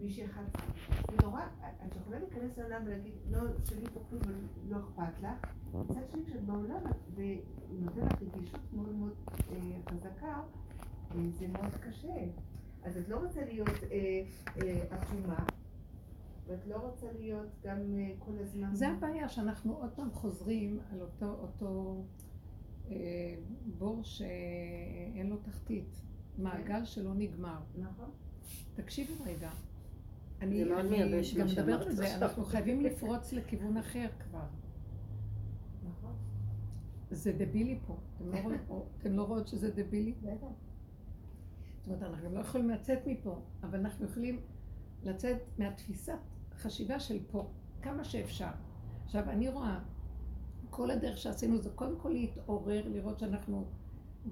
מישהי אחת, זה נורא, את יכולה להיכנס לעולם ולהגיד, לא, שלי פה כלום לא אכפת לך, מצד שני כשאת בעולם ונותן לך רגישות מאוד מאוד אה, חזקה, אה, זה מאוד קשה. אז את לא רוצה להיות אטומה, ואת לא רוצה להיות גם כל הזמן... זה הבעיה שאנחנו עוד פעם חוזרים על אותו, אותו בור שאין לו תחתית, מעגל שלא נגמר. נכון. תקשיבו רגע. אני, אני גם מדברת על זה, אנחנו חייבים לפרוץ לכיוון אחר כבר. נכון. זה דבילי פה. אתם לא, לא רואות שזה דבילי? בטח. זאת אומרת, אנחנו לא יכולים לצאת מפה, אבל אנחנו יכולים לצאת מהתפיסת חשיבה של פה, כמה שאפשר. עכשיו, אני רואה, כל הדרך שעשינו זה קודם כל להתעורר, לראות שאנחנו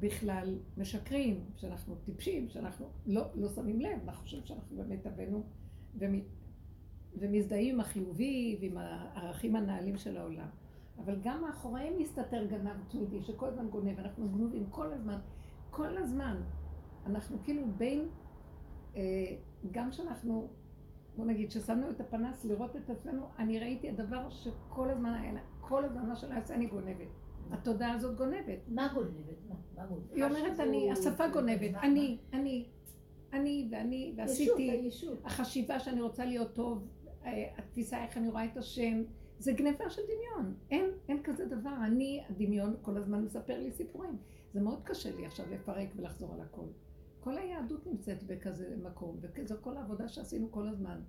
בכלל משקרים, שאנחנו טיפשים, שאנחנו לא, לא שמים לב, אנחנו חושבים שאנחנו באמת הבאנו ומזדהים עם החיובי ועם הערכים הנעלים של העולם. אבל גם מאחוריהם מסתתר גנב תמידי שכל הזמן גונב, אנחנו גנובים כל הזמן, כל הזמן. אנחנו כאילו בין, אה, גם כשאנחנו, בוא נגיד, ששמנו את הפנס לראות את עצמנו, אני ראיתי הדבר שכל הזמן היה, כל הזמן מה שלא יעשה אני גונבת. התודעה הזאת גונבת. מה גונבת? מה גונבת? היא אומרת אני, השפה גונבת, אני, אני, אני ואני, ועשיתי, החשיבה שאני רוצה להיות טוב, אה, התפיסה איך אני רואה את השם, זה גניבה של דמיון, אין, אין כזה דבר, אני, הדמיון כל הזמן מספר לי סיפורים, זה מאוד קשה לי עכשיו לפרק ולחזור על הכל. כל היהדות נמצאת בכזה מקום, וזו כל העבודה שעשינו כל הזמן,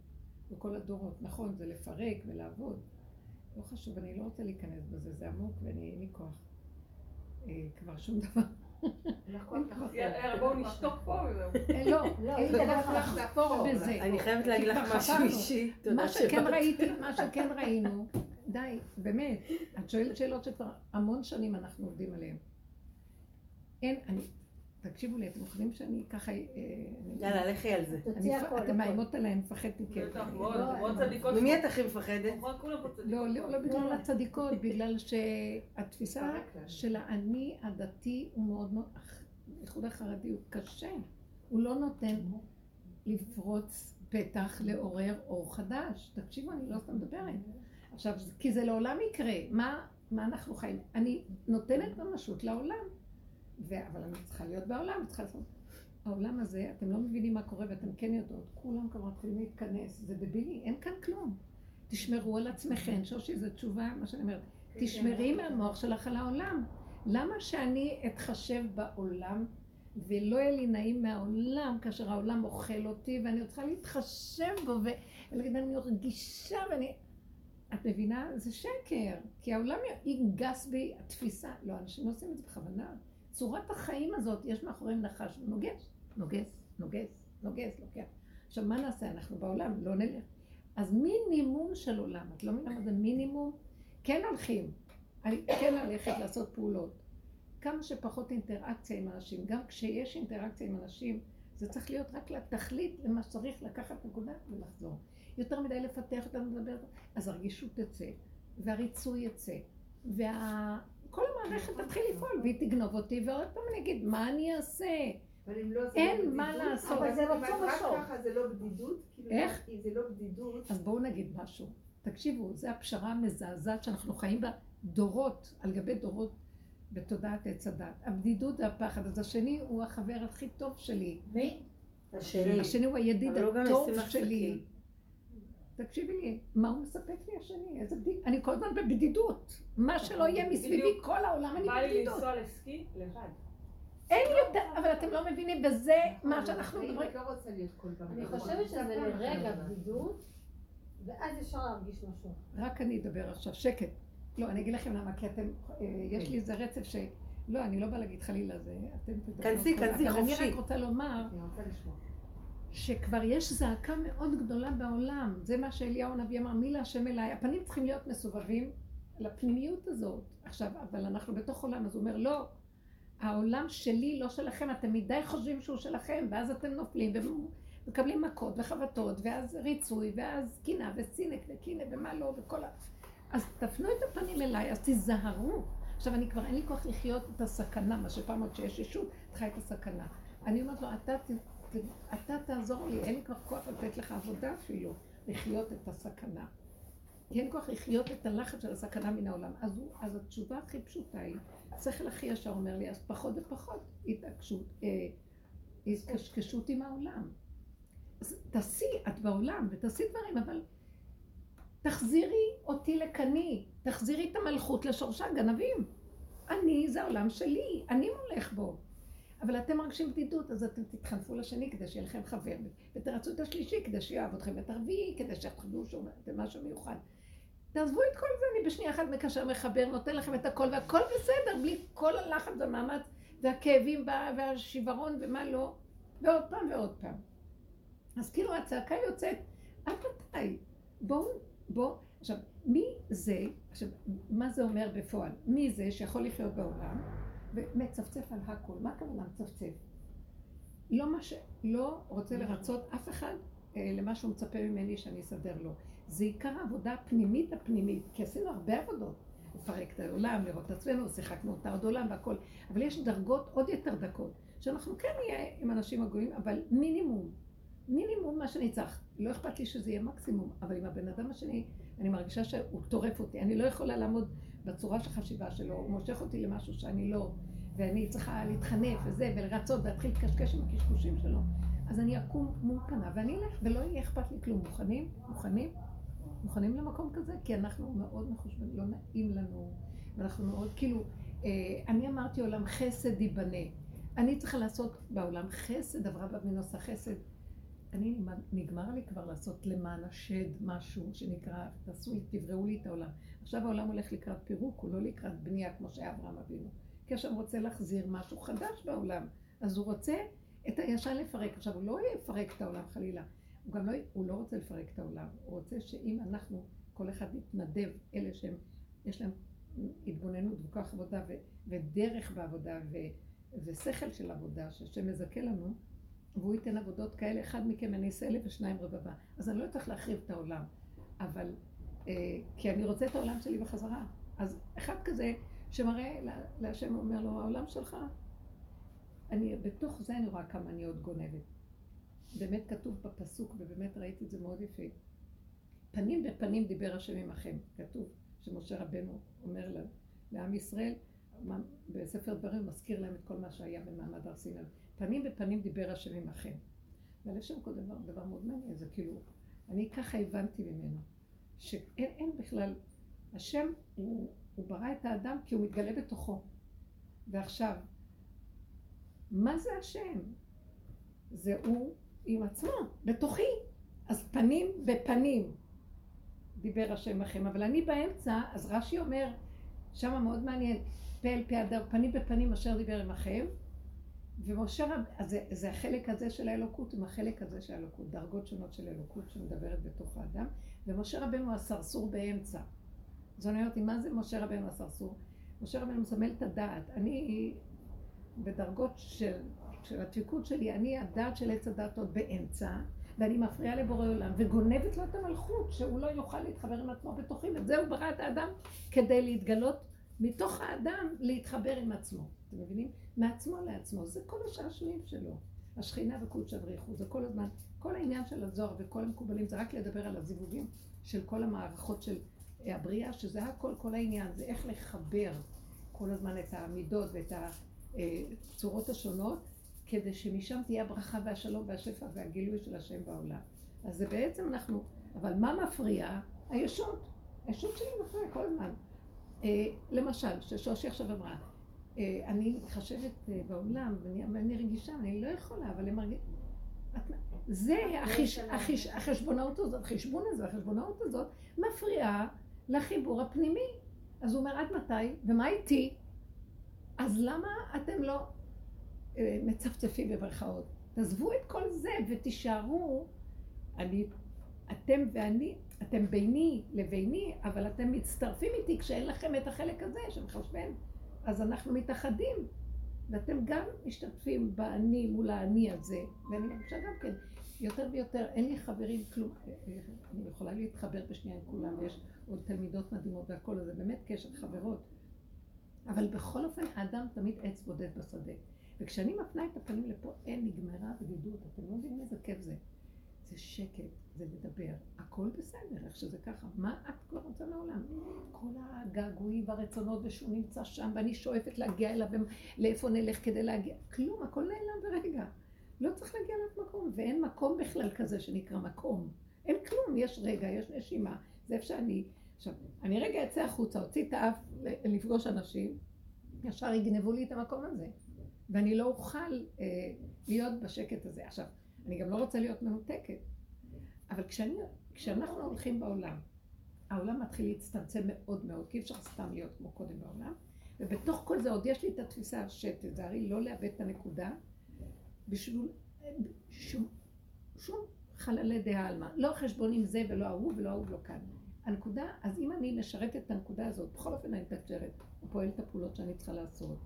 בכל הדורות, נכון, זה לפרק ולעבוד. לא חשוב, אני לא רוצה להיכנס בזה, זה עמוק ואני אין לי כוח. אה, כבר שום דבר. נכון, בואו נשתוק פה וזהו. אה, לא, לא אין לי כוח לחפור בזה. אני חייבת להגיד לך משהו אישי. מה שכן ראיתי, מה שכן ראינו, די, באמת, את שואלת שאלות שכבר המון שנים אנחנו עובדים עליהן. אין, אני, תקשיבו לי, אתם מוכנים שאני ככה... אה, יאללה, לכי על זה. אתם מאיימות עליי, אני מפחדת מכם. ממי את הכי מפחדת? לא, לא, לא בגלל הצדיקות, בגלל שהתפיסה של האני הדתי הוא מאוד מאוד... איחוד החרדי הוא קשה. הוא לא נותן לפרוץ פתח לעורר אור חדש. תקשיבו, אני לא סתם מדברת. עכשיו, כי זה לעולם יקרה. מה אנחנו חיים? אני נותנת ממשות לעולם. ו... אבל אני צריכה להיות בעולם, צריכה לעשות... העולם הזה, אתם לא מבינים מה קורה ואתם כן יודעות, כולם כבר מתחילים להתכנס, זה דבילי, אין כאן כלום. תשמרו על עצמכם, שושי, זו תשובה, מה שאני אומרת. תשמרי מהמוח שלך על העולם. למה שאני אתחשב בעולם ולא יהיה לי נעים מהעולם כאשר העולם אוכל אותי ואני צריכה להתחשב בו ולהגיד אני רגישה ואני... את מבינה? זה שקר. כי העולם ינגס בי התפיסה. לא, אנשים לא עושים את זה בכוונה. צורת החיים הזאת, יש מאחוריהם נחש, נוגס, נוגס, נוגס, נוגס, לוקח. עכשיו, מה נעשה? אנחנו בעולם, לא נלך. אז מינימום של עולם, את לא מבינה מה זה מינימום? כן הולכים, כן ללכת לעשות פעולות. כמה שפחות אינטראקציה עם אנשים, גם כשיש אינטראקציה עם אנשים, זה צריך להיות רק לתכלית, למה שצריך לקחת נקודה ולחזור. יותר מדי לפתח אותנו לדבר, אז הרגישות תצא, והריצוי יצא, וה... כל המערכת תתחיל לפעול והיא תגנוב אותי, ועוד פעם אני אגיד, מה אני אעשה? לא, אין לא מה לעשות. אבל זה רצון בסוף. רק ככה זה לא בדידות? כאילו, איך? זה לא בדידות. אז בואו נגיד משהו. תקשיבו, זו הפשרה המזעזעת שאנחנו חיים בה דורות על גבי דורות בתודעת עץ הדת. הבדידות והפחד. אז השני הוא החבר הכי טוב שלי. מי? השני. השני הוא הידיד לא הטוב שלי. תקשיבי לי, מה הוא מספק לי השני? איזה בדיד... אני כל הזמן בבדידות. מה שלא יהיה מסביבי, כל העולם אני בבדידות. בא לי לנסוע לסקי לבד. אין יותר, אבל אתם לא מבינים, וזה מה שאנחנו מדברים. אני חושבת שזה לרגע בדידות, ואז אפשר להרגיש משהו. רק אני אדבר עכשיו, שקט. לא, אני אגיד לכם למה, כי אתם, אה, יש לי איזה רצף ש... לא, אני לא באה להגיד חלילה, זה אתם תדברו. כנסי, כנסי, חופשי. אני רק רוצה לומר... שכבר יש זעקה מאוד גדולה בעולם. זה מה שאליהו הנביא אמר, מי להשם אליי. הפנים צריכים להיות מסובבים לפנימיות הזאת. עכשיו, אבל אנחנו בתוך עולם, אז הוא אומר, לא, העולם שלי לא שלכם, אתם מדי חושבים שהוא שלכם, ואז אתם נופלים ומקבלים מכות וחבטות, ואז ריצוי, ואז קינה וסינק וקינה ומה לא, וכל ה... אז תפנו את הפנים אליי, אז תיזהרו. עכשיו, אני כבר אין לי כוח לחיות את הסכנה, מה שפעם עוד שיש ישות, את חי את הסכנה. אני אומרת לו, אתה אתה תעזור לי, אין לי כבר כוח לתת לך עבודה אפילו, לחיות את הסכנה. כי אין כוח לחיות את הלחץ של הסכנה מן העולם. אז, הוא, אז התשובה הכי פשוטה היא, השכל הכי ישר אומר לי, אז פחות ופחות התעקשות, אה, התקשקשות עם העולם. אז תעשי, את בעולם, ותעשי דברים, אבל תחזירי אותי לקני, תחזירי את המלכות לשורשה, גנבים. אני, זה העולם שלי, אני מולך בו. אבל אתם מרגישים בדידות, אז אתם תתחנפו לשני כדי שיהיה לכם חבר, ותרצו את השלישי כדי שיאהב אתכם, ואת הרביעי כדי שתחשבו שאתם משהו מיוחד. תעזבו את כל זה, אני בשנייה אחת מקשר, מחבר, נותן לכם את הכל, והכל בסדר, בלי כל הלחץ והמאמץ, והכאבים והשיוורון ומה לא, ועוד פעם ועוד פעם. אז כאילו הצעקה יוצאת, עד מתי? בואו, בואו, עכשיו, מי זה, עכשיו, מה זה אומר בפועל? מי זה שיכול לחיות בעולם ומצפצף על הכל? מה הכוונה מצפצף? לא, מש... לא רוצה לרצות אף אחד אה, למה שהוא מצפה ממני שאני אסדר לו. זה עיקר העבודה הפנימית הפנימית, כי עשינו הרבה עבודות. לפרק את העולם, לראות את עצמנו, שיחקנו אותה עוד עולם והכל. אבל יש דרגות עוד יותר דקות, שאנחנו כן נהיה עם אנשים הגויים, אבל מינימום. מינימום מה שאני צריך. לא אכפת לי שזה יהיה מקסימום, אבל עם הבן אדם השני, אני מרגישה שהוא טורף אותי. אני לא יכולה לעמוד בצורה של חשיבה שלו, הוא מושך אותי למשהו שאני לא, ואני צריכה להתחנף וזה, ולרצות, ולהתחיל לקשקש עם הקשקושים שלו. אז אני אקום מול פניו, ואני אלך, ולא יהיה אכפת לי כלום. מוכנים? מוכנים? מוכנים למקום כזה? כי אנחנו מאוד מחושבים, לא נעים לנו, ואנחנו מאוד, כאילו, אה, אני אמרתי עולם חסד ייבנה. אני צריכה לעשות בעולם חסד, אבינו עשה חסד. אני, נגמר לי כבר לעשות למען השד משהו שנקרא, תעשו לי, תבראו לי את העולם. עכשיו העולם הולך לקראת פירוק, הוא לא לקראת בנייה כמו שהיה אברהם אבינו. כי הוא רוצה להחזיר משהו חדש בעולם. אז הוא רוצה את הישן לפרק. עכשיו, הוא לא יפרק את העולם חלילה. הוא גם לא, הוא לא רוצה לפרק את העולם. הוא רוצה שאם אנחנו, כל אחד יתנדב, אלה שהם, יש להם התבוננות וכוח עבודה ו, ודרך בעבודה ו, ושכל של עבודה, שהשם מזכה לנו, והוא ייתן עבודות כאלה, אחד מכם אני אעשה אלף ושניים רבבה. אז אני לא צריך להחריב את העולם, אבל, כי אני רוצה את העולם שלי בחזרה. אז אחד כזה שמראה להשם, אומר לו, העולם שלך, אני, בתוך זה אני רואה כמה אני עוד גונבת. באמת כתוב בפסוק, ובאמת ראיתי את זה מאוד יפה. פנים בפנים דיבר השם עמכם. כתוב שמשה רבנו אומר לעם ישראל, בספר דברים מזכיר להם את כל מה שהיה במעמד הר סיני. פנים בפנים דיבר השם עמכם. אבל יש שם כל דבר, דבר מאוד מעניין, זה כאילו, אני ככה הבנתי ממנו, שאין בכלל, השם הוא, הוא ברא את האדם כי הוא מתגלה בתוכו. ועכשיו, מה זה השם? זה הוא עם עצמו, בתוכי. אז פנים בפנים דיבר השם לכם, אבל אני באמצע, אז רש"י אומר, שמה מאוד מעניין, פה אל פה הדר, פנים בפנים אשר דיבר עמכם, ומשה רב, אז זה, זה החלק הזה של האלוקות עם החלק הזה של האלוקות, דרגות שונות של אלוקות שמדברת בתוך האדם, ומשה רבנו הסרסור באמצע. זאת אומרת, מה זה משה רבנו הסרסור? משה רבנו מסמל את הדעת. אני בדרגות של, של הדפיקות שלי, אני הדעת של עץ הדת עוד באמצע, ואני מפריעה לבורא עולם, וגונבת לו את המלכות, שהוא לא יוכל להתחבר עם עצמו בתוכי, וזה הוא ברא את האדם כדי להתגלות מתוך האדם, להתחבר עם עצמו. אתם מבינים? מעצמו לעצמו, זה כל השעשועים שלו. השכינה וקודש אבריחו, זה כל הזמן, כל העניין של הזוהר וכל המקובלים, זה רק לדבר על הזיווגים של כל המערכות של הבריאה, שזה הכל, כל העניין, זה איך לחבר כל הזמן את המידות ואת הצורות השונות, כדי שמשם תהיה הברכה והשלום והשפע והגילוי של השם בעולם. אז זה בעצם אנחנו, אבל מה מפריע? הישות. הישות שלי מפריעה כל הזמן. אה, למשל, ששושי עכשיו אמרה, אה, אני חשבת אה, בעולם, ואני רגישה, אני לא יכולה, אבל הם מרגישים... זה החיש, החשבונאות הזאת, החשבון הזה, החשבונאות הזאת, מפריעה לחיבור הפנימי. אז הוא אומר, עד מתי? ומה איתי? אז למה אתם לא אה, מצפצפים במרכאות? תעזבו את כל זה ותישארו, אני, אתם ואני, אתם ביני לביני, אבל אתם מצטרפים איתי כשאין לכם את החלק הזה שמחשבן. אז אנחנו מתאחדים, ואתם גם משתתפים באני מול האני הזה, ואני מרגישה גם כן, יותר ויותר, אין לי חברים, כלום, אני יכולה להתחבר בשנייה עם כולם, ויש עוד תלמידות מדהימות והכל, הזה, באמת קשר חברות. אבל בכל אופן, האדם תמיד עץ בודד בשדה. וכשאני מפנה את הפנים לפה, אין, נגמרה הבדידות. אתם לא מבינים איזה כיף זה. זה שקט, זה לדבר. הכל בסדר, איך שזה ככה. מה את כבר רוצה לעולם? כל הגעגועים והרצונות ושהוא נמצא שם, ואני שואפת להגיע אליו, לאיפה נלך כדי להגיע. כלום, הכל נעלם ברגע. לא צריך להגיע לאף מקום, ואין מקום בכלל כזה שנקרא מקום. אין כלום, יש רגע, יש נשימה. זה איפה שאני... עכשיו, אני רגע אצא החוצה, אוציא את האף לפגוש אנשים, ישר יגנבו לי את המקום הזה. ואני לא אוכל אה, להיות בשקט הזה. עכשיו, אני גם לא רוצה להיות מנותקת. אבל כשאני, כשאנחנו הולכים בעולם, העולם מתחיל להצטמצם מאוד מאוד, כי אי אפשר סתם להיות כמו קודם בעולם, ובתוך כל זה עוד יש לי את התפיסה שתזהרי לא לאבד את הנקודה, בשביל שום, שום חללי דעה עלמא, לא חשבון עם זה ולא ההוא ולא ההוא ולא כאן. הנקודה, אז אם אני משרתת את הנקודה הזאת, בכל אופן אני מתקשרת, ופועלת את הפעולות שאני צריכה לעשות.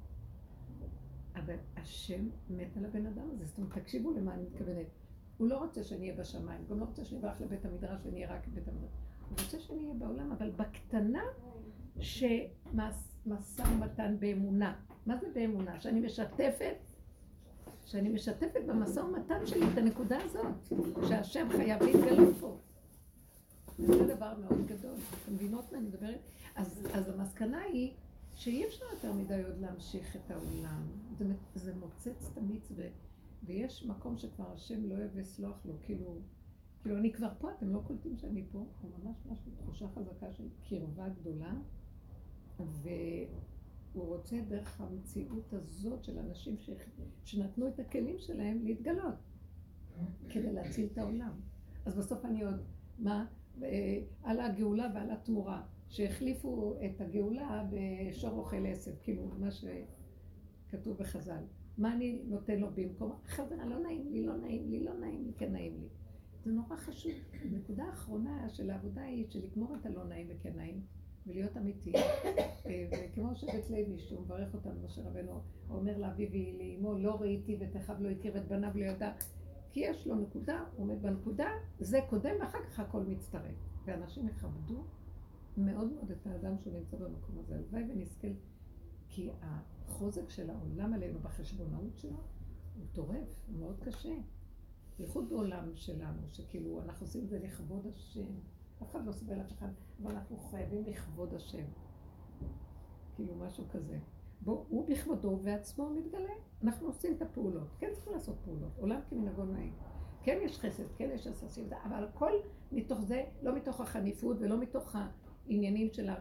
אבל השם מת על הבן אדם הזה, זאת אומרת, תקשיבו למה אני מתכוונת. הוא לא רוצה שאני אהיה בשמיים, הוא גם לא רוצה שאני אברח לבית המדרש ואני אהיה רק בבית המדרש. הוא רוצה שאני אהיה בעולם, אבל בקטנה שמשא ומתן באמונה. מה זה באמונה? שאני משתפת, שאני משתפת במשא ומתן שלי את הנקודה הזאת, שהשם חייב להתגלות פה. זה דבר מאוד גדול. אתם מבינות מה אני מדברת? אז, אז המסקנה היא שאי אפשר יותר מדי עוד להמשיך את העולם. זה, זה מוצץ את המיץ, ו, ויש מקום שכבר השם לא אוהב לסלוח לו, כאילו, כאילו אני כבר פה, אתם לא קולטים שאני פה, הוא ממש משהו, תחושה חזקה של קרבה גדולה, והוא רוצה דרך המציאות הזאת של אנשים ש, שנתנו את הכלים שלהם להתגלות, כדי להציל את העולם. אז בסוף אני עוד, מה? אה, על הגאולה ועל התמורה. שהחליפו את הגאולה בשור אוכל עשב, כאילו מה שכתוב בחז"ל. מה אני נותן לו במקום? חברה, לא נעים לי, לא נעים לי, לא נעים לי, כן נעים לי. זה נורא חשוב. הנקודה האחרונה של העבודה היא של לגמור את הלא נעים וכן נעים, ולהיות אמיתי. אה, וכמו שבית לוי, שהוא מברך אותנו, משה רבנו, אומר לאביו ולאמו, לא ראיתי ותכב לא הכיר את בניו לא ידע. כי יש לו נקודה, הוא עומד בנקודה, זה קודם ואחר כך הכל מצטרף. ואנשים יכבדו מאוד מאוד את האדם שהוא נמצא במקום הזה. הלוואי ונזכה, כי החוזק של העולם עלינו בחשבונאות שלו הוא טורף, הוא מאוד קשה. בייחוד בעולם שלנו, שכאילו אנחנו עושים את זה לכבוד השם. אף אחד לא סובל אף אחד, אבל אנחנו חייבים לכבוד השם. כאילו משהו כזה. בוא, הוא בכבודו ובעצמו מתגלה. אנחנו עושים את הפעולות. כן צריכים לעשות פעולות. עולם כמנהגו נעים. כן יש חסד, כן יש עששים, אבל הכל מתוך זה, לא מתוך החניפות ולא מתוך העניינים של, ה,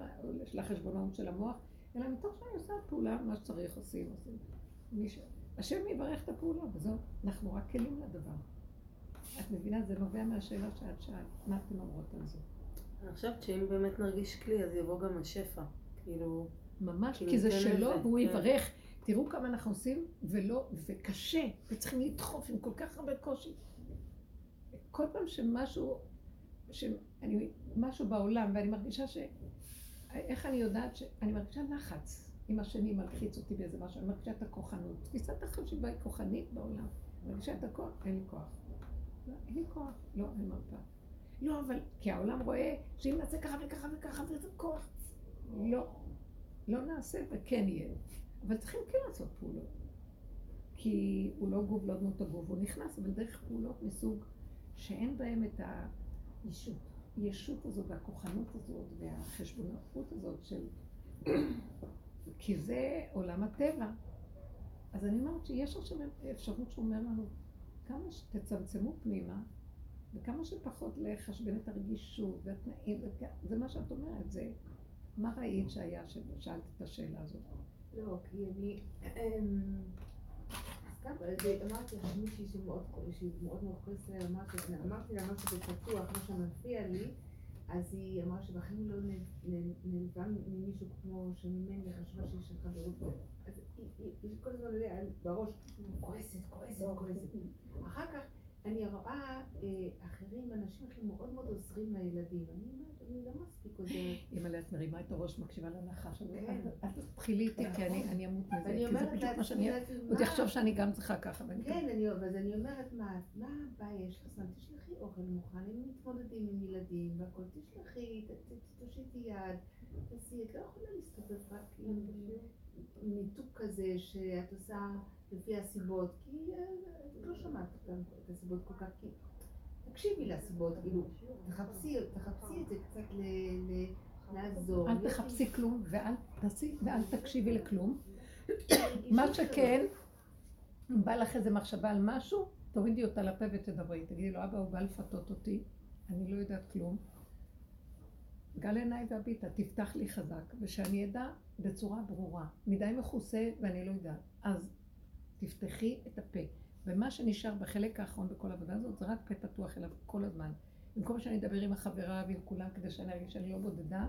של החשבונאות של המוח, אלא מתוך שאני עושה פעולה, מה שצריך עושים, עושים. מיש... השם יברך את הפעולה, וזהו, אנחנו רק כלים לדבר. את מבינה? זה נובע מהשאלה שאת שאלת. מה אתן אומרות על זה? אני חושבת שאם באמת נרגיש כלי, אז יבוא גם השפע. כאילו... ממש, כאילו כי זה שלו, והוא כן. יברך. תראו כמה אנחנו עושים, ולא, וקשה, וצריכים לדחוף עם כל כך הרבה קושי. כל פעם שמשהו, שאני, משהו בעולם, ואני מרגישה ש... איך אני יודעת ש... אני מרגישה לחץ. אם השני מלחיץ אותי באיזה משהו, אני מרגישה את הכוחנות. תפיסת החשיבה היא כוחנית בעולם. אני מרגישה את הכוח, אין לי כוח. לא, אין לי כוח. לא, אין מרפא. לא, אבל... כי העולם רואה שאם נעשה ככה וככה וככה וזה כוח. לא. לא נעשה וכן יהיה. אבל צריכים כן לעשות פעולות. כי הוא לא גוב, לא דמות הגוב, הוא נכנס, אבל דרך פעולות מסוג שאין בהם את הישות. הישות הזאת והכוחנות הזאת והחשבונאות הזאת של... כי זה עולם הטבע. אז אני אומרת שיש עכשיו אפשרות שהוא אומר לנו, כמה שתצמצמו פנימה, וכמה שפחות לחשבן את הרגישות והתנאים, זה מה שאת אומרת, זה מה ראית שהיה ששאלת את השאלה הזאת? לא, כי אני... אמ, סתם, אמרתי לך מישהי שמאוד מאוד כועסת עליה, אמרתי לה משהו בפתוח, מה שמפריע לי, אז היא אמרה שבחיים לא נלווה ממישהו כמו שממני חשבה שיש חברות. אז היא כל הזמן בראש כועסת, כועסת, כועסת. אחר כך אני רואה אה, אחרים, אנשים אחרים מאוד מאוד עוזרים לילדים. אני אומרת, אני לא מספיק עוזרת. אימא'לה, את מרימה את הראש, מקשיבה לנחש. כן. אל תתחילי איתי, כי אני אמות מזה. כי זה בדיוק מה שאני... עוד יחשוב שאני גם צריכה ככה. כן, אז אני אומרת, מה הבעיה יש לך זמן? תשלחי אוכל מוכן, הם מתמודדים עם ילדים והכל, תשלחי, תושיטי יד, תעשי, את לא יכולה להסתובב רק עם ניתוק כזה שאת עושה... לפי הסיבות, כי אה, לא שמעת את הסיבות כל כך, כי תקשיבי לסיבות, כאילו, תחפשי, תחפשי את זה קצת ל... ל... לעזור. אל תחפשי כלום ואל תעשי ואל תקשיבי לכלום. מה שכן, אם בא לך איזה מחשבה על משהו, תורידי אותה לפה ותדברי. תגידי לו, אבא, הוא בא לפתות אותי, אני לא יודעת כלום. גל עיניי והביטה, תפתח לי חזק, ושאני אדע בצורה ברורה. מדי מכוסה ואני לא יודעת. אז תפתחי את הפה. ומה שנשאר בחלק האחרון בכל העבודה הזאת, זה רק פה פתוח אליו כל הזמן. במקום שאני אדבר עם החברה ועם כולם כדי שאני ארגיש שאני לא בודדה,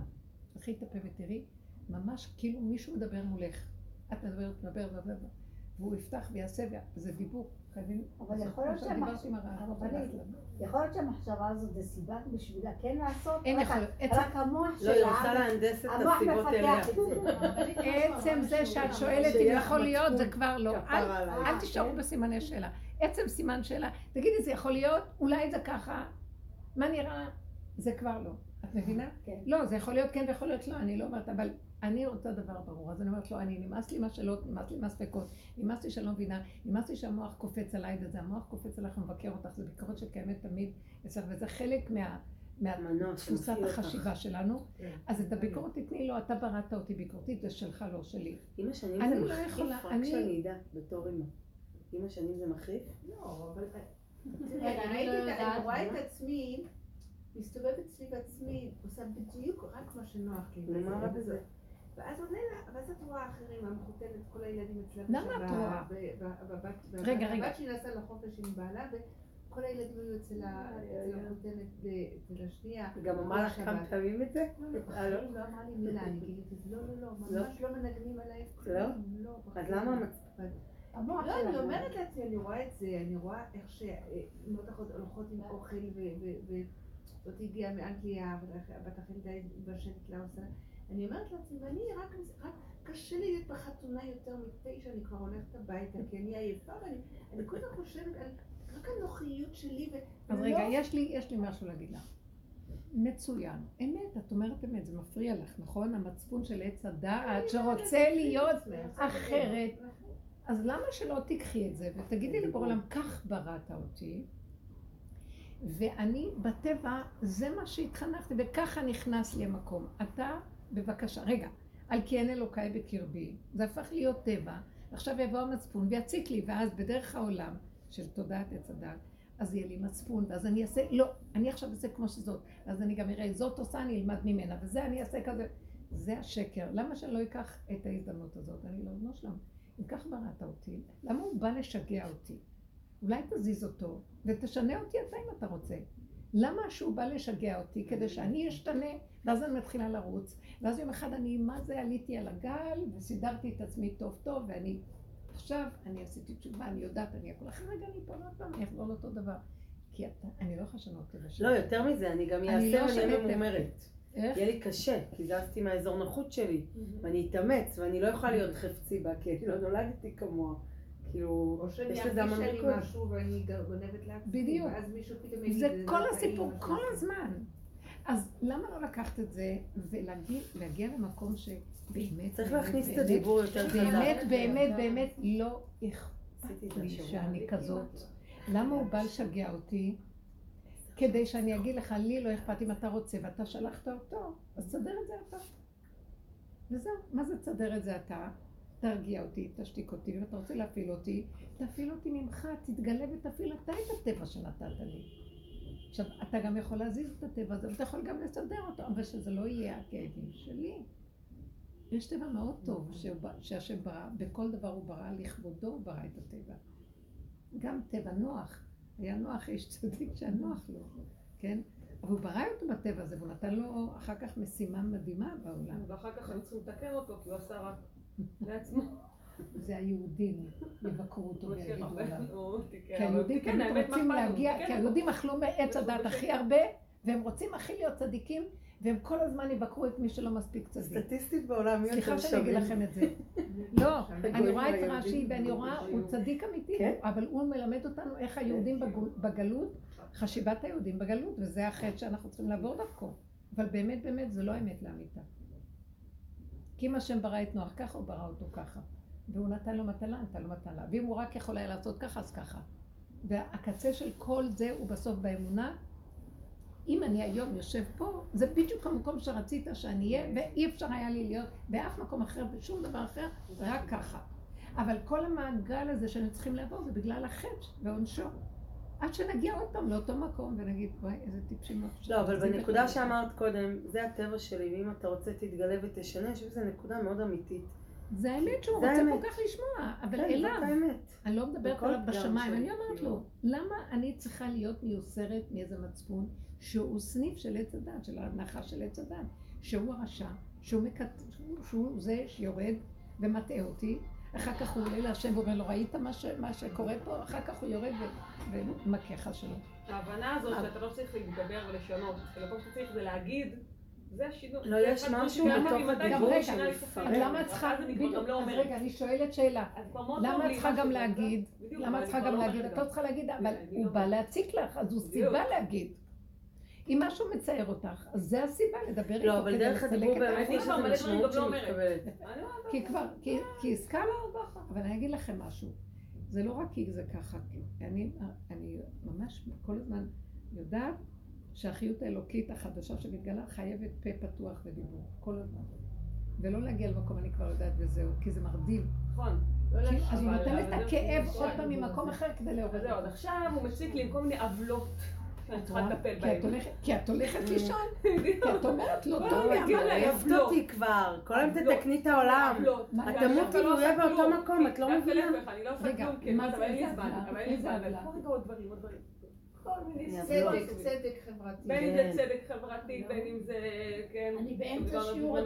תפתחי את הפה ותראי, ממש כאילו מישהו מדבר מולך. את מדברת, מדברת, מדברת, והוא יפתח ויעשה, וזה דיבור. אבל יכול להיות שהמחשבה הזאת זה סיבה בשבילה כן לעשות, אין יכול להיות. רק המוח שלה, לא, היא רוצה להנדס את הסיבות אליה. עצם זה שאת שואלת אם יכול להיות, זה כבר לא. אל תישארו בסימני שאלה. עצם סימן שאלה, תגידי, זה יכול להיות, אולי זה ככה, מה נראה, זה כבר לא. את מבינה? כן. לא, זה יכול להיות כן ויכול להיות לא, אני לא אומרת, אבל אני רוצה דבר ברור, אז אני אומרת לו, אני נמאס לי מהשאלות, נמאס לי מהספקות, נמאס לי שאני לא מבינה, נמאס לי שהמוח קופץ עליי וזה, המוח קופץ עליך ומבקר אותך, זה ביקורת שקיימת תמיד אצלך, וזה חלק מה... מתפוסת החשיבה שלנו, כן. אז את הביקורת תתני לו, אתה בראת אותי ביקורתית, זה שלך, לא שלי. עם השנים זה לא מחריף, רק שאני אדע, בתור אמא. עם השנים זה מחריף? לא, אבל... רגע, אני רואה את עצמי, מסתובבת סביב עצמי, עושה בדיוק רק מה שנוח לי. מה רע בזה? ואז עונה לה, ואז את רואה אחרים, המחותנת, כל הילדים אצלם. למה את רואה? רגע, רגע. הבת שלי נסעה לחופש עם בעלה, וכל הילדים היו אצל המחותנת, אצל השנייה. גם אמרה לך כמה פעמים את זה? לא, לא אמרה לי מילה, אני גיליתי, לא, לא, לא, ממש לא מנגנים עליי. לא? אז למה? לא, אני אומרת לעצמי, אני רואה את זה, אני רואה איך שאימהות אחרות הולכות עם אוכל, וזאת הגיעה מאנגליה, בת החלדה בשטת לה עושה. אני אומרת לעצמי, ואני רק, רק קשה לי להיות בחתונה יותר מתשע, אני כבר הולכת הביתה, כי אני עייפה, ואני כל הזמן חושבת על רק הנוחיות שלי. ו... אז רגע, יש לי, יש לי משהו להגיד לך. מצוין. אמת, את אומרת אמת, זה מפריע לך, נכון? המצפון של עץ הדעת שרוצה להיות אחרת. אז למה שלא תיקחי את זה ותגידי לבורא עולם, כך בראת אותי, ואני בטבע, זה מה שהתחנכתי, וככה נכנס לי המקום. אתה בבקשה, רגע, על כי אין אלוקיי בקרבי, זה הפך להיות טבע, עכשיו יבוא המצפון ויציק לי, ואז בדרך העולם של תודעת עץ הדת, אז יהיה לי מצפון, ואז אני אעשה, לא, אני עכשיו אעשה כמו שזאת, ואז אני גם אראה, זאת עושה, אני אלמד ממנה, וזה אני אעשה כזה, זה השקר. למה שלא אקח את ההזדמנות הזאת? אני לא, לא שלם. אם כך בראת אותי, למה הוא בא לשגע אותי? אולי תזיז אותו, ותשנה אותי אתה אם אתה רוצה. למה שהוא בא לשגע אותי? כדי שאני אשתנה, ואז אני מתחילה לרוץ, ואז יום אחד אני, מה זה, עליתי על הגל, וסידרתי את עצמי טוב טוב, ואני, עכשיו אני עשיתי תשובה, אני יודעת, אני יכול, אחרי רגע אני פה עוד פעם, אני אחזור לאותו דבר. כי אתה, אני לא יכולה לשנות את זה. לא, יותר מזה, אני גם אעשה ואני אהיה ממומרת. איך? יהיה לי קשה, כי זזתי מהאזור נוחות שלי, ואני אתאמץ, ואני לא יכולה להיות חפצי בה, כי לא נולדתי כמוה. כאילו, יש לזה המון ביקורת. או שאני ארגיש משהו ואני גונבת לעצמי, בדיוק. ואז מישהו פתאום יגיד, זה כל הסיפור, כל הזמן. אז למה לא לקחת את זה ולהגיע למקום שבאמת... צריך להכניס את הדיבור יותר חזק. באמת, באמת, באמת לא אכפת לי שאני כזאת. למה הוא בא לשגע אותי? כדי שאני אגיד לך, לי לא אכפת אם אתה רוצה ואתה שלחת אותו, אז תסדר את זה אתה. וזהו, מה זה תסדר את זה אתה? תרגיע אותי, תשתיק אותי, ואם אתה רוצה להפעיל אותי, תפעיל אותי ממך, תתגלה ותפעיל אתה את הטבע שנתת לי. עכשיו, אתה גם יכול להזיז את הטבע הזה, ואתה יכול גם לסדר אותו, אבל שזה לא יהיה הכאבים שלי. יש טבע מאוד טוב שהשם ברא, בכל דבר הוא ברא, לכבודו הוא ברא את הטבע. גם טבע נוח, היה נוח איש צדיק שהיה נוח לו, כן? אבל הוא ברא אותו בטבע הזה, והוא נתן לו אחר כך משימה מדהימה בעולם. ואחר כך היו צריכים לתקן אותו, כי הוא עשה רק לעצמו. זה היהודים יבקרו אותו ויגידו עליו. כי היהודים תמיד רוצים להגיע, כי היהודים אכלו מעץ הדת הכי הרבה, והם רוצים הכי להיות צדיקים, והם כל הזמן יבקרו את מי שלא מספיק צדיק. סטטיסטית בעולם, מי סליחה שאני אגיד לכם את זה. לא, אני רואה את רש"י ואני רואה, הוא צדיק אמיתי, כן. אבל הוא מלמד אותנו איך היהודים בגלות, חשיבת היהודים בגלות, וזה החטא שאנחנו צריכים לעבור דרכו. אבל באמת באמת זה לא אמת לאמיתה. כי אם השם ברא את נוח ככה, הוא ברא אותו ככה. והוא נתן לו מטלה, נתן לו מטלה. ואם הוא רק יכול היה לעשות ככה, אז ככה. והקצה של כל זה הוא בסוף באמונה. אם אני היום יושב פה, זה בדיוק המקום שרצית שאני אהיה, ואי אפשר היה לי להיות באף מקום אחר, בשום דבר אחר, רק ככה. אבל כל המעגל הזה שאני צריכים לעבור זה בגלל החטא ועונשו. עד שנגיע עוד פעם לאותו מקום ונגיד, וואי, איזה טיפשים אנחנו לא, אבל זה בנקודה. שאמרת קודם, זה הטבע שלי, ואם אתה רוצה תתגלה ותשנה, יש בזה נקודה מאוד אמיתית. זה האמת שהוא רוצה. כל כך לשמוע, אבל כן, אליו. אני לא מדברת עליו בשמיים, אני אומרת כאילו. לו, למה אני צריכה להיות מיוסרת מאיזה מצפון שהוא סניף של עץ הדת, של ההנחה של עץ הדת, שהוא הרשע, שהוא זה שיורד ומטעה אותי, אחר כך הוא עולה להשם ואומר לו, ראית מה, ש... מה שקורה פה? אחר כך הוא יורד ו... ומכה חשלו. ההבנה הזאת אבל- שאתה לא צריך להתגבר ולשנות, אלא כל שאתה צריך זה להגיד, זה השינוי. לא, יש משהו בתוך הדיבור שמפרק. למה את צריכה, בדיוק, לא אז. רגע, אני שואלת שאלה, מאוד למה את צריכה גם שזה להגיד? למה את צריכה גם לא להגיד? את לא צריכה להגיד, אבל הוא לא- בא להציק לך, אז הוא. סיבה להגיד. אם משהו מצער אותך, אז זה הסיבה לדבר איתו לא, אבל דרך הדיבור באמת יש לזה משמעות לא שמתקבלת. כי כבר, כי, הסכמנו, אבל אני אגיד לכם משהו, זה לא רק כי זה ככה, אני, אני ממש כל הזמן יודעת שהחיות האלוקית החדשה שמתגלה חייבת פה פתוח ודיבור, כל הזמן. ולא להגיע למקום, אני כבר יודעת וזהו, כי זה מרדים. נכון. כי- אז הוא נותן את הכאב עוד פעם ממקום אחר כדי לעורר זהו, אז. עכשיו הוא מציק לי עם כל מיני עוולות צריכה? לטפל כי בהן. את הולכת- כי את הולכת לישון. כי את אומרת לא לא, טוב לי. עייפת לא. אותי כבר, כל היום לא. תתקני את העולם. עוולות. מה, את תמותי לא עושה באותו. מקום, את לא מבינה? אני לא עושה רגע, כלום, כי מה אבל זה- אין לי זמן? אבל אין לי זמן. עוד דברים, עוד דברים. צדק, צדק חברתי. בין אם כן. זה צדק חברתי, בין אם זה, כן, אני באמצע שיעור.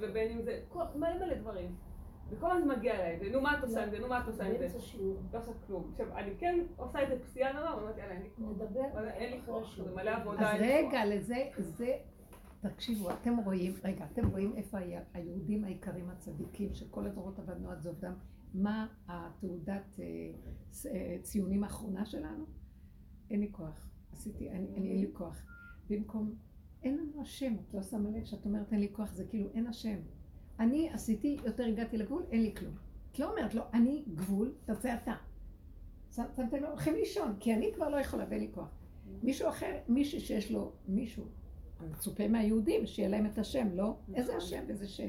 ובין אם זה, כל- מלא מלא דברים. וכל הזמן מגיע אליי, ונו מה את עושה עם זה, נו מה את עושה עם זה. באמצע שיעור. לא עושה כלום. עכשיו, אני כן עושה את זה פסיעה נורא, ואומרת, יאללה, אין לי כוח. נדבר אבל אין לי כוח. זה מלא עבודה. אז אין. רגע, לזה, זה, תקשיבו, אתם רואים, רגע, אתם רואים איפה היה- היהודים העיקרים הצדיקים, שכל הדורות עבדנו עד זוב דם, מה התעודת אה, אה, ציונים האחרונה שלנו? אין לי כוח. עשיתי, אני, אני, אין לי כוח. במקום, אין לנו השם, את לא שמה לב שאת אומרת אין לי כוח, זה כאילו אין השם. אני עשיתי, יותר הגעתי לגבול, אין לי כלום. את לא אומרת לו, אני גבול, תעשה אתה. שמתם לב, הולכים לישון, כי אני כבר לא יכולה ואין לי כוח. מישהו אחר, מישהו שיש לו, מישהו, מצופה מהיהודים, שיהיה להם את השם, לא? איזה השם ואיזה שם?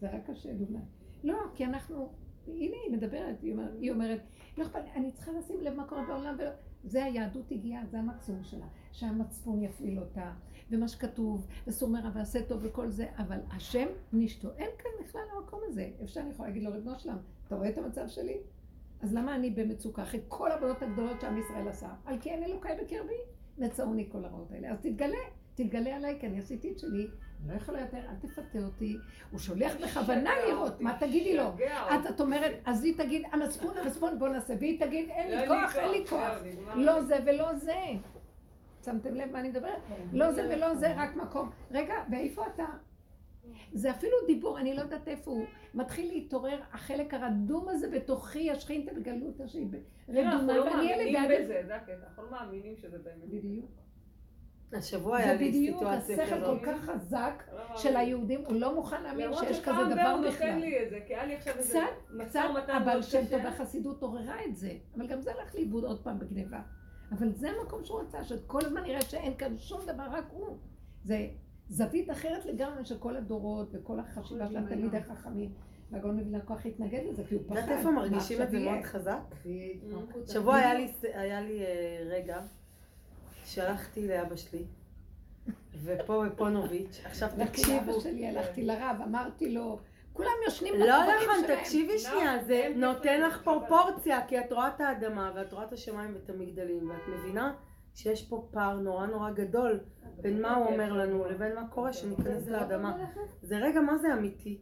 זה רק השם אולי. לא, כי אנחנו, הנה היא מדברת, היא אומרת, היא אומרת לא אכפת לי, אני צריכה לשים לב מה קורה בעולם, ולא... זה היהדות הגיעה, זה המקסימום שלה, שהמצפון יפעיל אותה, ומה שכתוב, וסור מרע ועשה טוב וכל זה, אבל השם נשתו, אין כאן בכלל המקום הזה. אפשר אני יכולה להגיד לו, ריבונו שלם, אתה רואה את המצב שלי? אז למה אני במצוקה אחרי כל העבודות הגדולות שעם ישראל עשה? על כי אין אלוקיי בקרבי, נצאוני כל הרעות האלה. אז תתגלה, תתגלה עליי, כי אני עשיתי את שלי, אני לא יכולה יותר, אל תפתה אותי. הוא שולח בכוונה לראות, מה תגידי לו? את, אומרת, אז היא תגיד, המצפון, המצפון, בוא נעשה, והיא תגיד, אין לא, לי כוח, אין לי כוח. נגמר. לא זה ולא זה. שמתם לב מה אני מדברת? לא זה ולא זה, רק מקום. רגע, ואיפה אתה? זה אפילו דיבור, אני לא יודעת איפה הוא. מתחיל להתעורר החלק הרדום הזה בתוכי, השכינתה בגלות שהיא כן, אנחנו רדומה, לא ואני מאמינים ילד בזה, זה הקטע, אנחנו לא מאמינים שזה באמת. בדיוק. השבוע היה זה לי בדיוק סיטואציה השכל כזאת. כל כך חזק לא. של היהודים, הוא לא מוכן להאמין למרות שיש שפעם כזה דבר הוא נותן בכלל. לי את זה, כי היה לי עכשיו איזה קצת, משא קצת, ומתן אבל מאוד שם. טוב החסידות עוררה את זה. אבל גם זה הלך לאיבוד עוד פעם בגניבה. אבל זה המקום שהוא רצה, שכל הזמן נראה שאין כאן שום דבר, רק הוא. זה זווית אחרת לגמרי של כל הדורות וכל החשיבה של התלמידי החכמים. והגאון מבינה כוח התנגד לזה, כי הוא פחד. יודעת איפה מרגישים את זה מאוד? חזק? שבוע היה לי, אה, רגע שהלכתי לאבא שלי, ופה בפונוביץ', עכשיו הלכתי תקשיבו, לאבא שלי, הלכתי לרב, אמרתי לו, כולם יושנים לא נכון. תקשיבי שנייה, זה נותן לך פרופורציה, כי את רואה את האדמה, ואת רואה את השמיים ואת המגדלים, ואת מבינה שיש פה פער נורא נורא גדול בין מה הוא אומר לנו לבין מה קורה שניכנס לאדמה. זה רגע מה זה אמיתי.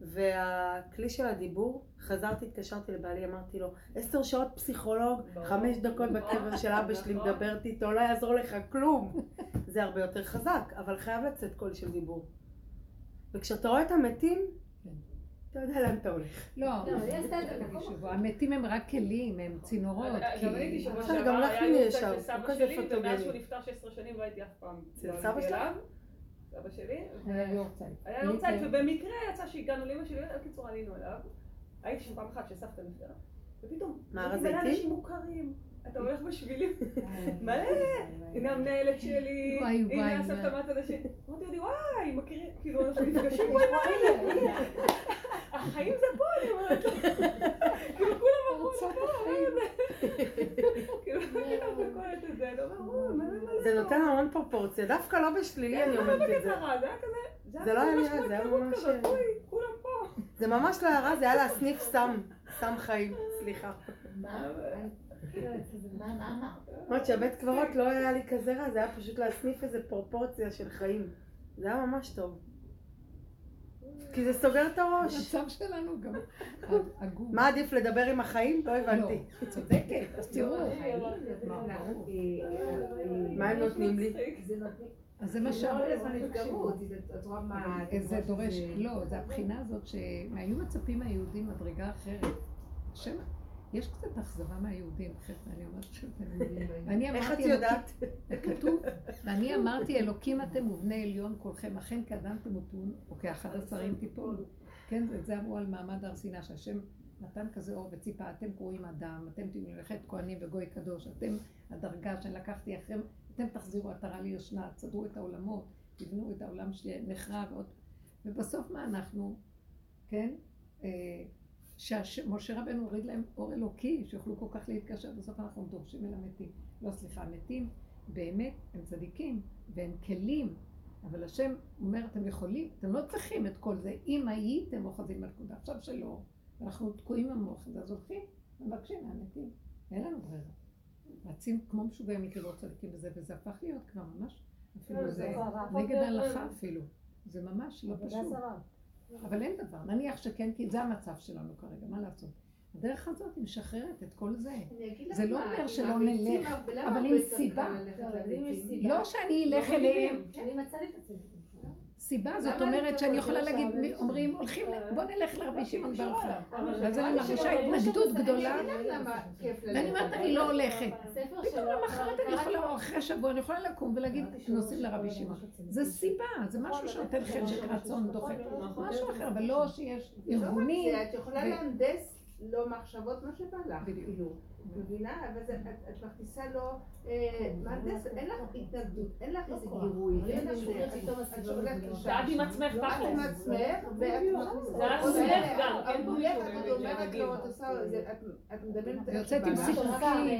והכלי של הדיבור, חזרתי, התקשרתי לבעלי, אמרתי לו, עשר שעות פסיכולוג, חמש דקות בקבר של אבא שלי מדברת איתו, לא יעזור לך כלום. זה הרבה יותר חזק, אבל חייב לצאת קול של דיבור. וכשאתה רואה את המתים, אתה יודע לאן אתה הולך. לא, לא, המתים הם רק כלים, הם צינורות. גם אני הייתי שבוע שעבר, היה לי של סבא הוא כזה שלי, ומאז. שהוא נפטר 16 שנים לא הייתי אף פעם. אצל לא סבא שלך? סבא שלי. היה יורצייט. היה יורצייט, ובמקרה יצא שהגענו לאמא שלי, בקיצור עלינו אליו. הייתי שם פעם אחת שסבתא נפטרה, ופתאום, מה, הזיתים? אנשים מוכרים, אתה הולך בשבילים, מלא, הנה המנהלת שלי, הנה הסבתא מה- מהצד השני, אמרתי לי, וואי, מכירים, כאילו, אנחנו נפגשים פה עם האלה, החיים זה פה, אני אומרת. לה, כאילו כולם אמרו לי, ארצות פה. כאילו, אתה קולט את זה, אתה אומר. זה נותן המון פרופורציה, דווקא לא בשלילי אני אומרת את זה. זה היה כזה, זה לא היה נראה, זה היה ממש- כולם פה. זה ממש לא היה רע, זה היה להסניף סם, סם חיים, סליחה. אומרת שהבית קברות לא היה לי כזה רע, זה היה פשוט להסניף איזה פרופורציה של חיים. זה היה ממש טוב. כי זה סוגר את הראש. המצב שלנו גם עגום. מה עדיף לדבר עם החיים? לא לא, הבנתי. צודקת, אז תראו. מה הם נותנים לי? אז זה מה התגרות, את רואה מה... זה דורש, לא, זה הבחינה הזאת שהיו מצפים מהיהודים מדרגה אחרת. השם, יש קצת אכזבה מהיהודים, חלק אני אומרת ואני איך את יודעת? אלוקים- כתוב, ואני אמרתי, אלוקים אתם ובני עליון כולכם, אכן קדמתם או כאחד השרים תיפולו. כן, את זה אמרו על מעמד הר סיני, שהשם נתן כזה אור וציפה, אתם קרואים אדם, אתם תהיו מלאכת כהנים וגוי קדוש, אתם הדרגה שאני לקחתי אחריהם, אתם תחזירו עטרה ליושנה, תסדרו את העולמות, תבנו את העולם שנחרב עוד. ובסוף מה אנחנו, כן? שמשה רבנו הוריד להם אור אלוקי, שיוכלו כל כך להתקשר, בסוף אנחנו דורשים אל המתים. לא, סליחה, המתים באמת הם צדיקים והם כלים, אבל השם אומר, אתם יכולים, אתם לא צריכים את כל זה. אם הייתם אוחזים בנקודה, עכשיו שלא, אנחנו תקועים עם המוח הזה, אז הולכים ומבקשים מהמתים. אין לנו ברירה. רצים כמו משוגעים לקרוא צדיקים בזה, וזה הפך להיות כבר ממש, אפילו זה נגד ההלכה אפילו. זה ממש לא פשוט. אבל אין דבר, נניח שכן, כי זה המצב שלנו כרגע, מה לעשות? הדרך הזאת היא משחררת את כל זה. זה לא אומר שלא נלך, אבל עם סיבה. לא שאני אלך אליהם, אני מצאתי את עצמי. סיבה זאת אומרת שאני יכולה להגיד, אומרים, הולכים, בוא נלך לרבי שמעון בר יוחנן. ואז אני מרגישה התנגדות גדולה, ואני אומרת, אני לא הולכת. פתאום למחרת אני יכולה, או אחרי שבוע, אני יכולה לקום ולהגיד, נוסעים לרבי שמעון. זה סיבה, זה משהו שנותן חשק רצון דוחק. משהו אחר, אבל לא שיש ארגונים. את יכולה להנדס לו מחשבות מה שבא לך. כאילו. את מבינה? אבל את- את מכניסה לו אה, מהנדס, אין לך התנגדות, אין לך איזה גירוי, אין לך זה. את שואלת אישה. שאלת עם עצמך את תכלס. עם עצמך, ואת גם, את את אומרת שיגיד. לו, את עושה, את- את מדברת עם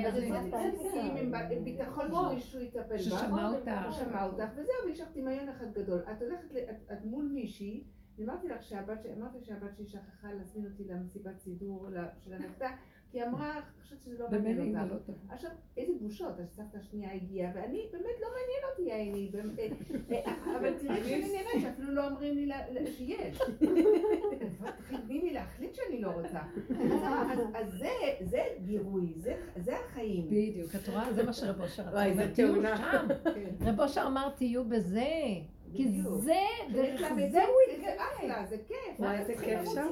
אז וזה- יוצאת עם סיפורים, עם עם ביטחון שמישהו יטפל בה. ששמע אותך. הוא שמע אותך, וזהו, ויש לך דמיון אחד גדול. את הולכת, את- את מול מישהי, אמרתי לך שהבת, ש- אמרתי שהבת שלי שכחה להזמין אותי למסיבת סידור ל- של הנכדה, כי היא אמרה, חושבת שזה לא מעניין אותה. לא. עכשיו, איזה בושות, אז סבתא השנייה הגיעה, ואני, באמת לא מעניין אותי העיני, באמת, אה, אבל תראי שאני נהנית, שאפילו לא אומרים לי שיש. תני לי להחליט שאני לא רוצה. אז- זה- זה גירוי, זה- זה החיים. בדיוק, את רואה? זה מה שרב אושר רצה. וואי, תהיו תאונה. שם. רב אושר אמר, תהיו בזה. כי. זה, זה הוא זה אחלה, זה כיף. וואי, איזה כיף שם.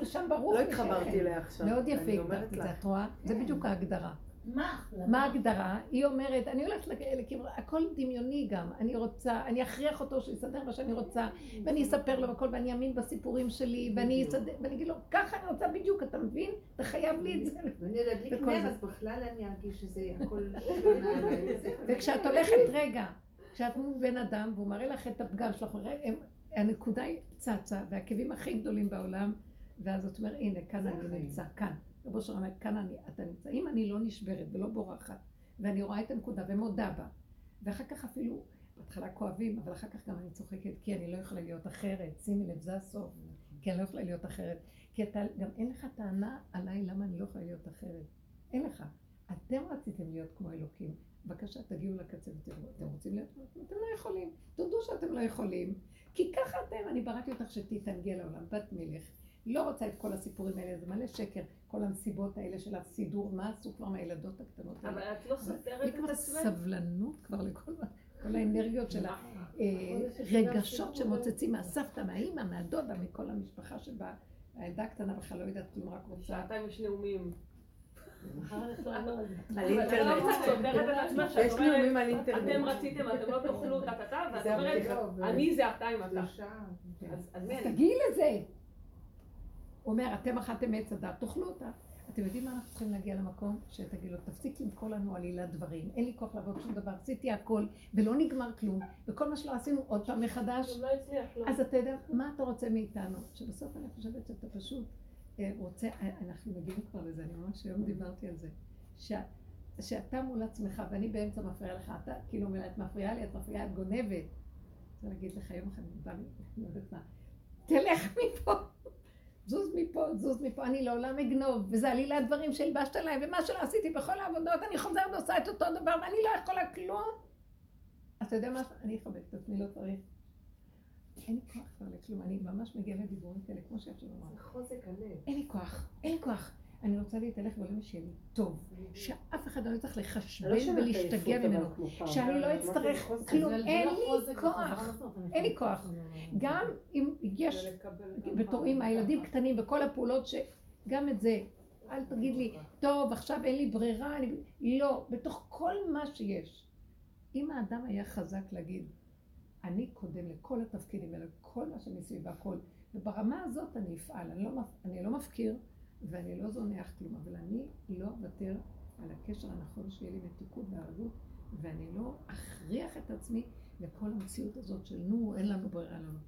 לא. התחברתי אליה עכשיו. מאוד יפה הגדרתי את. זה, את רואה? זה בדיוק ההגדרה. מה? מה ההגדרה? היא אומרת, אני הולכת לכ- לכיוון, הכל דמיוני גם, אני רוצה, אני אכריח אותו שיסדר מה שאני רוצה, ואני אספר לו הכל, ואני אאמין בסיפורים שלי, ואני אסדר, ואני אגיד לו, ככה אני רוצה בדיוק, אתה מבין? אתה חייב לי את זה. ואני אדליק נר. אז בכלל אני ארגיש שזה הכל. וכשאת הולכת, רגע, כשאת מול בן אדם, והוא מראה לך את הפגם שלך, הנקודה היא צצה, והכאבים הכי גדולים בעולם, ואז את אומרת, הנה, כאן אני. נמצא, כאן. רבו שלום אומר, כאן אני, אתה נמצא. אם אני לא נשברת ולא בורחת, ואני רואה את הנקודה ומודה בה, ואחר כך אפילו, בהתחלה כואבים, אבל אחר כך גם אני צוחקת, כי אני לא יכולה להיות אחרת. שימי לב, זה הסוף. כי אני לא יכולה להיות אחרת. כי אתה, גם אין לך טענה עליי למה אני לא יכולה להיות אחרת. אין לך. אתם רציתם להיות כמו אלוקים. בבקשה, תגיעו לקצה ותראו, אתם רוצים להיות? אתם לא יכולים. תודו שאתם לא יכולים. כי ככה אתם, אני בראתי אותך שתתענגי על העולם, בת מלך. לא רוצה את כל הסיפורים האלה, זה מלא שקר. כל הנסיבות האלה של הסידור, מה עשו כבר מהילדות הקטנות אבל האלה? את לא סותרת את כבר עצמך. סבלנות כבר לכל כל האנרגיות של הרגשות שמוצצים מהסבתא, מהאימא, מהדודה, מכל המשפחה שבה. הילדה הקטנה בכלל לא יודעת כלום, רק רוצה... שעתיים יש נאומים. על את לא אינטרנט. את שאת יש נאומים על אתם אינטרנט. רציתם, אתם לא תאכלו טה טה, ואת אומרת, אני זה אתה עם אתה. שעה. אז-? תגיעי לזה. הוא אומר, אתם אכלתם מעץ הדת, תאכלו אותה. אתם יודעים מה אנחנו צריכים להגיע למקום? שתגיד לו, תפסיק למכור לנו עלילת דברים, אין לי כוח לעבוד שום דבר, עשיתי הכל, ולא נגמר כלום, וכל מה שלא עשינו עוד פעם מחדש, לא לא. אז אתה יודע, מה אתה רוצה מאיתנו? שבסוף אני חושבת שאתה פשוט רוצה, אנחנו מגיעים כבר לזה, אני ממש היום דיברתי על זה, שה- שאתה מול עצמך ואני באמצע מפריעה לך, אתה כאילו אומרת, את מפריעה לי, את מפריעה, את גונבת. רוצה להגיד לך, יום אחד בא לי, לא יודעת מה, תלך מפה, זוז מפה, זוז מפה, אני לעולם אגנוב, וזה עלילת דברים שהלבשת עליי, ומה שלא עשיתי בכל העבודות, אני חוזרת ועושה את אותו דבר, ואני לא יכולה כלום. אתה יודע מה? אני אחבק את עצמי, לא צריך. אין לי כוח כבר לכלום, אני ממש מגיעה לדיבורים כאלה, כמו שאפשר לומר. זה חוזק הלב. אין לי כוח, אין לי כוח. אני רוצה להתהלך ולא שיהיה לי טוב. שאף אחד לא יצטרך לחשבן ולהשתגע ממנו. שאני לא אצטרך כלום, אין לי כוח. אין לי כוח. גם אם יש, בתור אימא, ילדים קטנים וכל הפעולות ש... גם את זה, אל תגיד לי, טוב, עכשיו אין לי ברירה, אני... לא, בתוך כל מה שיש. אם האדם היה חזק להגיד, אני קודם לכל התפקידים האלה, כל מה שמסביב והכל, וברמה הזאת אני אפעל, אני לא, אני לא מפקיר ואני לא זונח כלום, אבל אני לא אוותר על הקשר הנכון שיהיה לי מתיקות וערבות, ואני לא אכריח את עצמי לכל המציאות הזאת של נו, אין לנו ברירה לנו.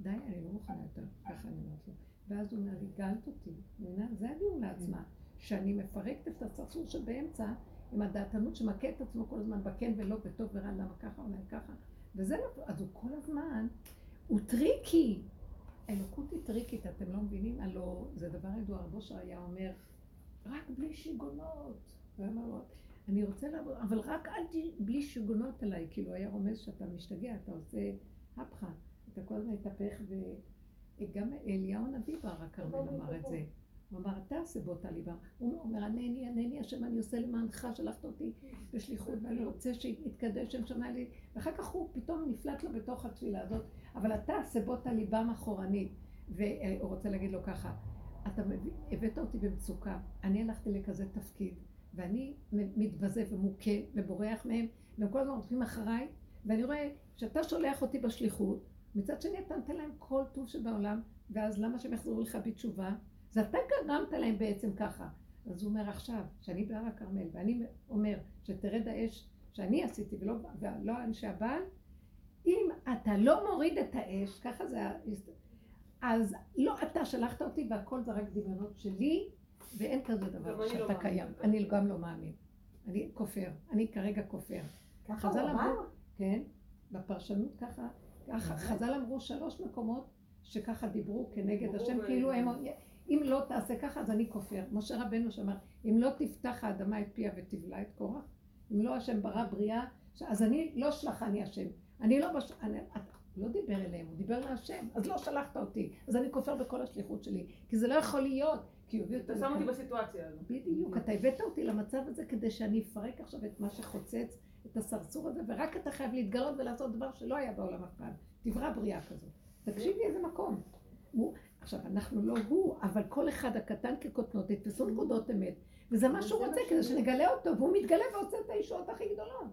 די, אני לא מוכנה יותר, ככה אני אומרת לו. ואז הוא אומר לי, גאלת אותי, מבינה? זה הגאולה עצמה, שאני מפרקת את הסרסור שבאמצע עם הדעתנות שמכה את עצמו כל הזמן בכן ולא, בטוב ורע, למה ככה, אולי ככה. וזה לא, אז הוא כל הזמן, הוא טריקי. האלוקות היא טריקית, אתם לא מבינים? הלוא זה דבר ידוע, רבו היה אומר, רק בלי שיגונות. הוא אמר לו, אני רוצה לעבוד, אבל רק אל ת... בלי שיגונות עליי, כאילו היה רומז שאתה משתגע, אתה עושה הפכה, אתה כל הזמן מתהפך, וגם אליהו הנביא בהר הכרמל אמר את זה. הוא אמר, אתה עשה באותה ליבה. הוא אומר, ענני, ענני, השם, אני עושה למענך, שלחת אותי בשליחות, ואני רוצה שיתקדש שם שמיים לי. ואחר כך הוא פתאום נפלט לו בתוך התפילה הזאת, אבל אתה עשה באותה ליבם אחורנית. והוא רוצה להגיד לו ככה, אתה הבאת אותי במצוקה, אני הלכתי לכזה תפקיד, ואני מתבזה ומוכה ובורח מהם, והם כל הזמן רודפים אחריי, ואני רואה שאתה שולח אותי בשליחות, מצד שני אתה נותן להם כל טוב שבעולם, ואז למה שהם יחזרו לך בתשובה? זה אתה גרמת להם בעצם ככה. אז הוא אומר עכשיו, שאני בהר הכרמל, ואני אומר שתרד האש שאני עשיתי ולא, ולא אנשי הבעל, אם אתה לא מוריד את האש, ככה זה, אז לא אתה שלחת אותי והכל זה רק דמיונות שלי, ואין כזה דבר לא שאתה מאמין. קיים. אני גם לא מאמין. אני כופר, אני כרגע כופר. ככה חז"ל הוא אמר? אמרו, כן, בפרשנות ככה, ככה, חז"ל אמרו שלוש מקומות שככה דיברו כנגד השם, כאילו הם, אם לא תעשה ככה אז אני כופר. משה רבנו שאמר, אם לא תפתח האדמה את פיה ותבלע את קורח, אם לא השם ברא בריאה, ש- אז אני לא שלח אני השם. אני לא, בש... אני, לא דיבר אליהם, הוא דיבר להשם, אז לא שלחת אותי, אז אני כופר בכל השליחות שלי, כי זה לא יכול להיות, כי הוא הביא אותי אתה שם אותי. בסיטואציה הזו. בדיוק, אתה הבאת אותי למצב הזה כדי שאני אפרק עכשיו את מה שחוצץ, את הסרסור הזה, ורק אתה חייב להתגלות ולעשות דבר שלא היה בעולם אף פעם. תברא בריאה כזאת. תקשיבי איזה מקום. עכשיו, אנחנו לא הוא, אבל כל אחד הקטן כקוטנות, יתפסו נקודות אמת, וזה מה שהוא זה רוצה, כדי שנגלה אותו, והוא מתגלה ועושה את הישועות הכי גדולות.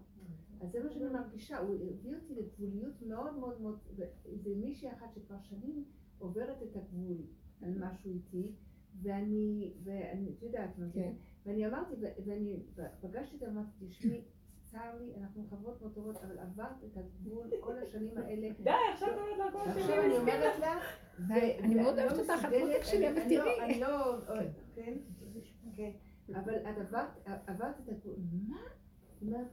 אז זה מה שאני מרגישה, הוא הביא אותי לגבוליות מאוד מאוד מאוד, זה מישהי אחת שכבר שנים עוברת את הגבול על משהו איתי, ואני, ואני, את יודעת מה זה, כן. ואני אמרתי, ואני פגשתי אותה, אמרתי, תשמעי, צר לי, אנחנו חברות מאוד טובות, אבל עברת את הגבול כל השנים האלה. די, עכשיו את אומרת לה הכל עכשיו אני אומרת לך, אני מאוד אוהבת אותך, את מותק שלי, אבל לא- תראי. אני לא, כן, כן, אבל את עברת, עברת את הגבול, מה? זאת אומרת,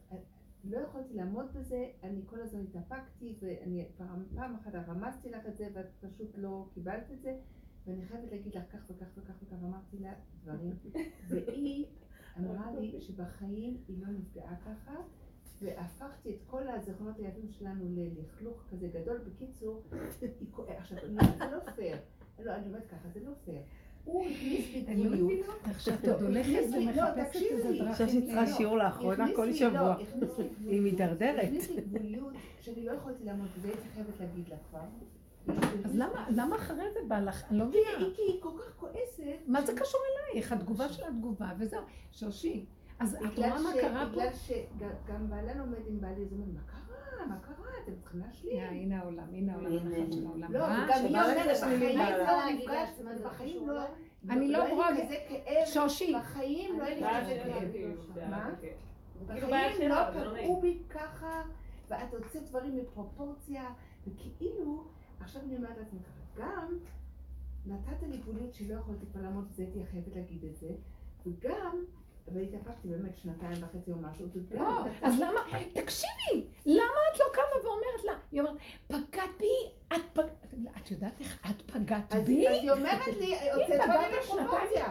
לא יכולתי לעמוד בזה, אני כל הזמן התאפקתי, ואני פעם, פעם אחת רמזתי לך את זה, ואת פשוט לא קיבלת את זה, ואני חייבת להגיד לך כך וכך וכך וכך, אמרתי לה דברים, והיא אמרה לי שבחיים היא לא נפגעה ככה, והפכתי את כל הזיכרונות היפים שלנו ללכלוך כזה גדול. בקיצור, עכשיו, לא, זה לא פייר. לא, אני אומרת ככה, זה לא פייר. הוא הכניס לי אני לא טוב, עוד הולכת לא, ומחפשת איזה לי. דרכים. עכשיו שהיא צריכה ל- שיעור לאחרונה כל שבוע. היא. מידרדרת. הכניס לי גבוליות שאני לא יכולתי לעמוד בזה, הייתי חייבת להגיד לה כבר. אז למה, למה אחרי זה בא לך? אני לא מבינה. כי היא כל כך כועסת. מה זה קשור אלייך? התגובה של התגובה, וזהו. שושי, אז את רואה מה ש- קרה פה? בגלל שגם בעלה לומד עם בעלי, הוא אומר, מה קרה? מה קרה? את אתם צריכים להשלים. הנה העולם, הנה העולם, הנה. של העולם. לא? וגם היא אומרת, בחיים. לא זה לא... אני לא רואה- שושי, בחיים לא היה לי כזה כאב. מה? בחיים לא זה. פגעו בי ככה, ואת הוצאת דברים מפרופורציה, וכאילו, עכשיו אני אומרת לעצמי ככה, גם נתת לי גבוליות שלא יכולתי כבר לעמוד בזה, הייתי חייבת להגיד את זה, וגם, והתאפקתי באמת שנתיים וחצי או משהו. לא, נתת- אז למה, תקשיבי, למה את לא קמה ואומרת לה, היא אומרת, פגעת בי, את פגעת, את יודעת איך את פגעת בי? אז היא אומרת לי, הוצאת דברים מפרופורציה.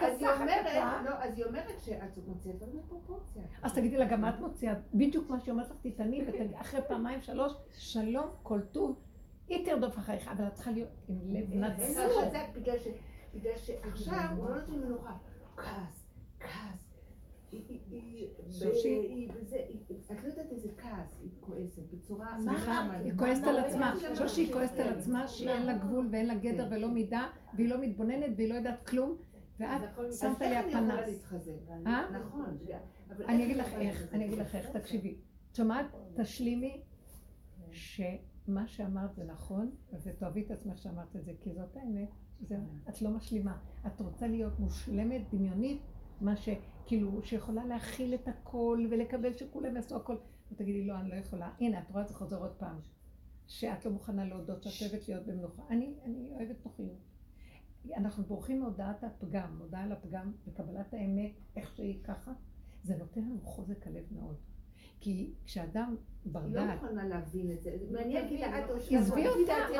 אז היא אומרת. לא, אז היא אומרת שאת מוציאה דברים מפרופורציה. אז תגידי לה, גם את מוציאה בדיוק מה שהיא אומרת לך, תטעני, ואחרי פעמיים, שלוש, שלום, כל טוב, היא תרדוף אחריך, אבל את צריכה להיות עם לב נצור. בגלל שעכשיו הוא לא נותן מנוחה. כעס, כעס. את לא יודעת איזה כעס היא כועסת, בצורה... סליחה. היא כועסת על מה- עצמה, מה- שושי היא כועסת על עצמה שאין לה גבול ואין לה גדר ולא מידה והיא לא מתבוננת והיא לא יודעת כלום ואת שמת עליה פנס. נכון. אני אגיד לך איך? אני אגיד לך איך, תקשיבי. את שומעת? תשלימי שמה שאמרת זה נכון, ותאהבי את עצמך שאמרת את זה, כי זאת האמת, את לא משלימה. את רוצה להיות מושלמת, דמיונית, מה שכאילו, שיכולה להכיל את הכל ולקבל שכולם יעשו הכל. ותגידי, לא, אני לא יכולה. הנה, את רואה, זה חוזר עוד פעם. שאת לא מוכנה להודות שאת אוהבת להיות במנוחה. אני, אני אוהבת נוחיות. אנחנו בורחים מהודעת הפגם, הודעה על הפגם וקבלת האמת, איך שהיא ככה, זה נותן לנו חוזק הלב מאוד. כי כשאדם בר היא לא דעת, מוכנה להבין את זה. מעניין כי לאט או שם. עזבי אותה, זה.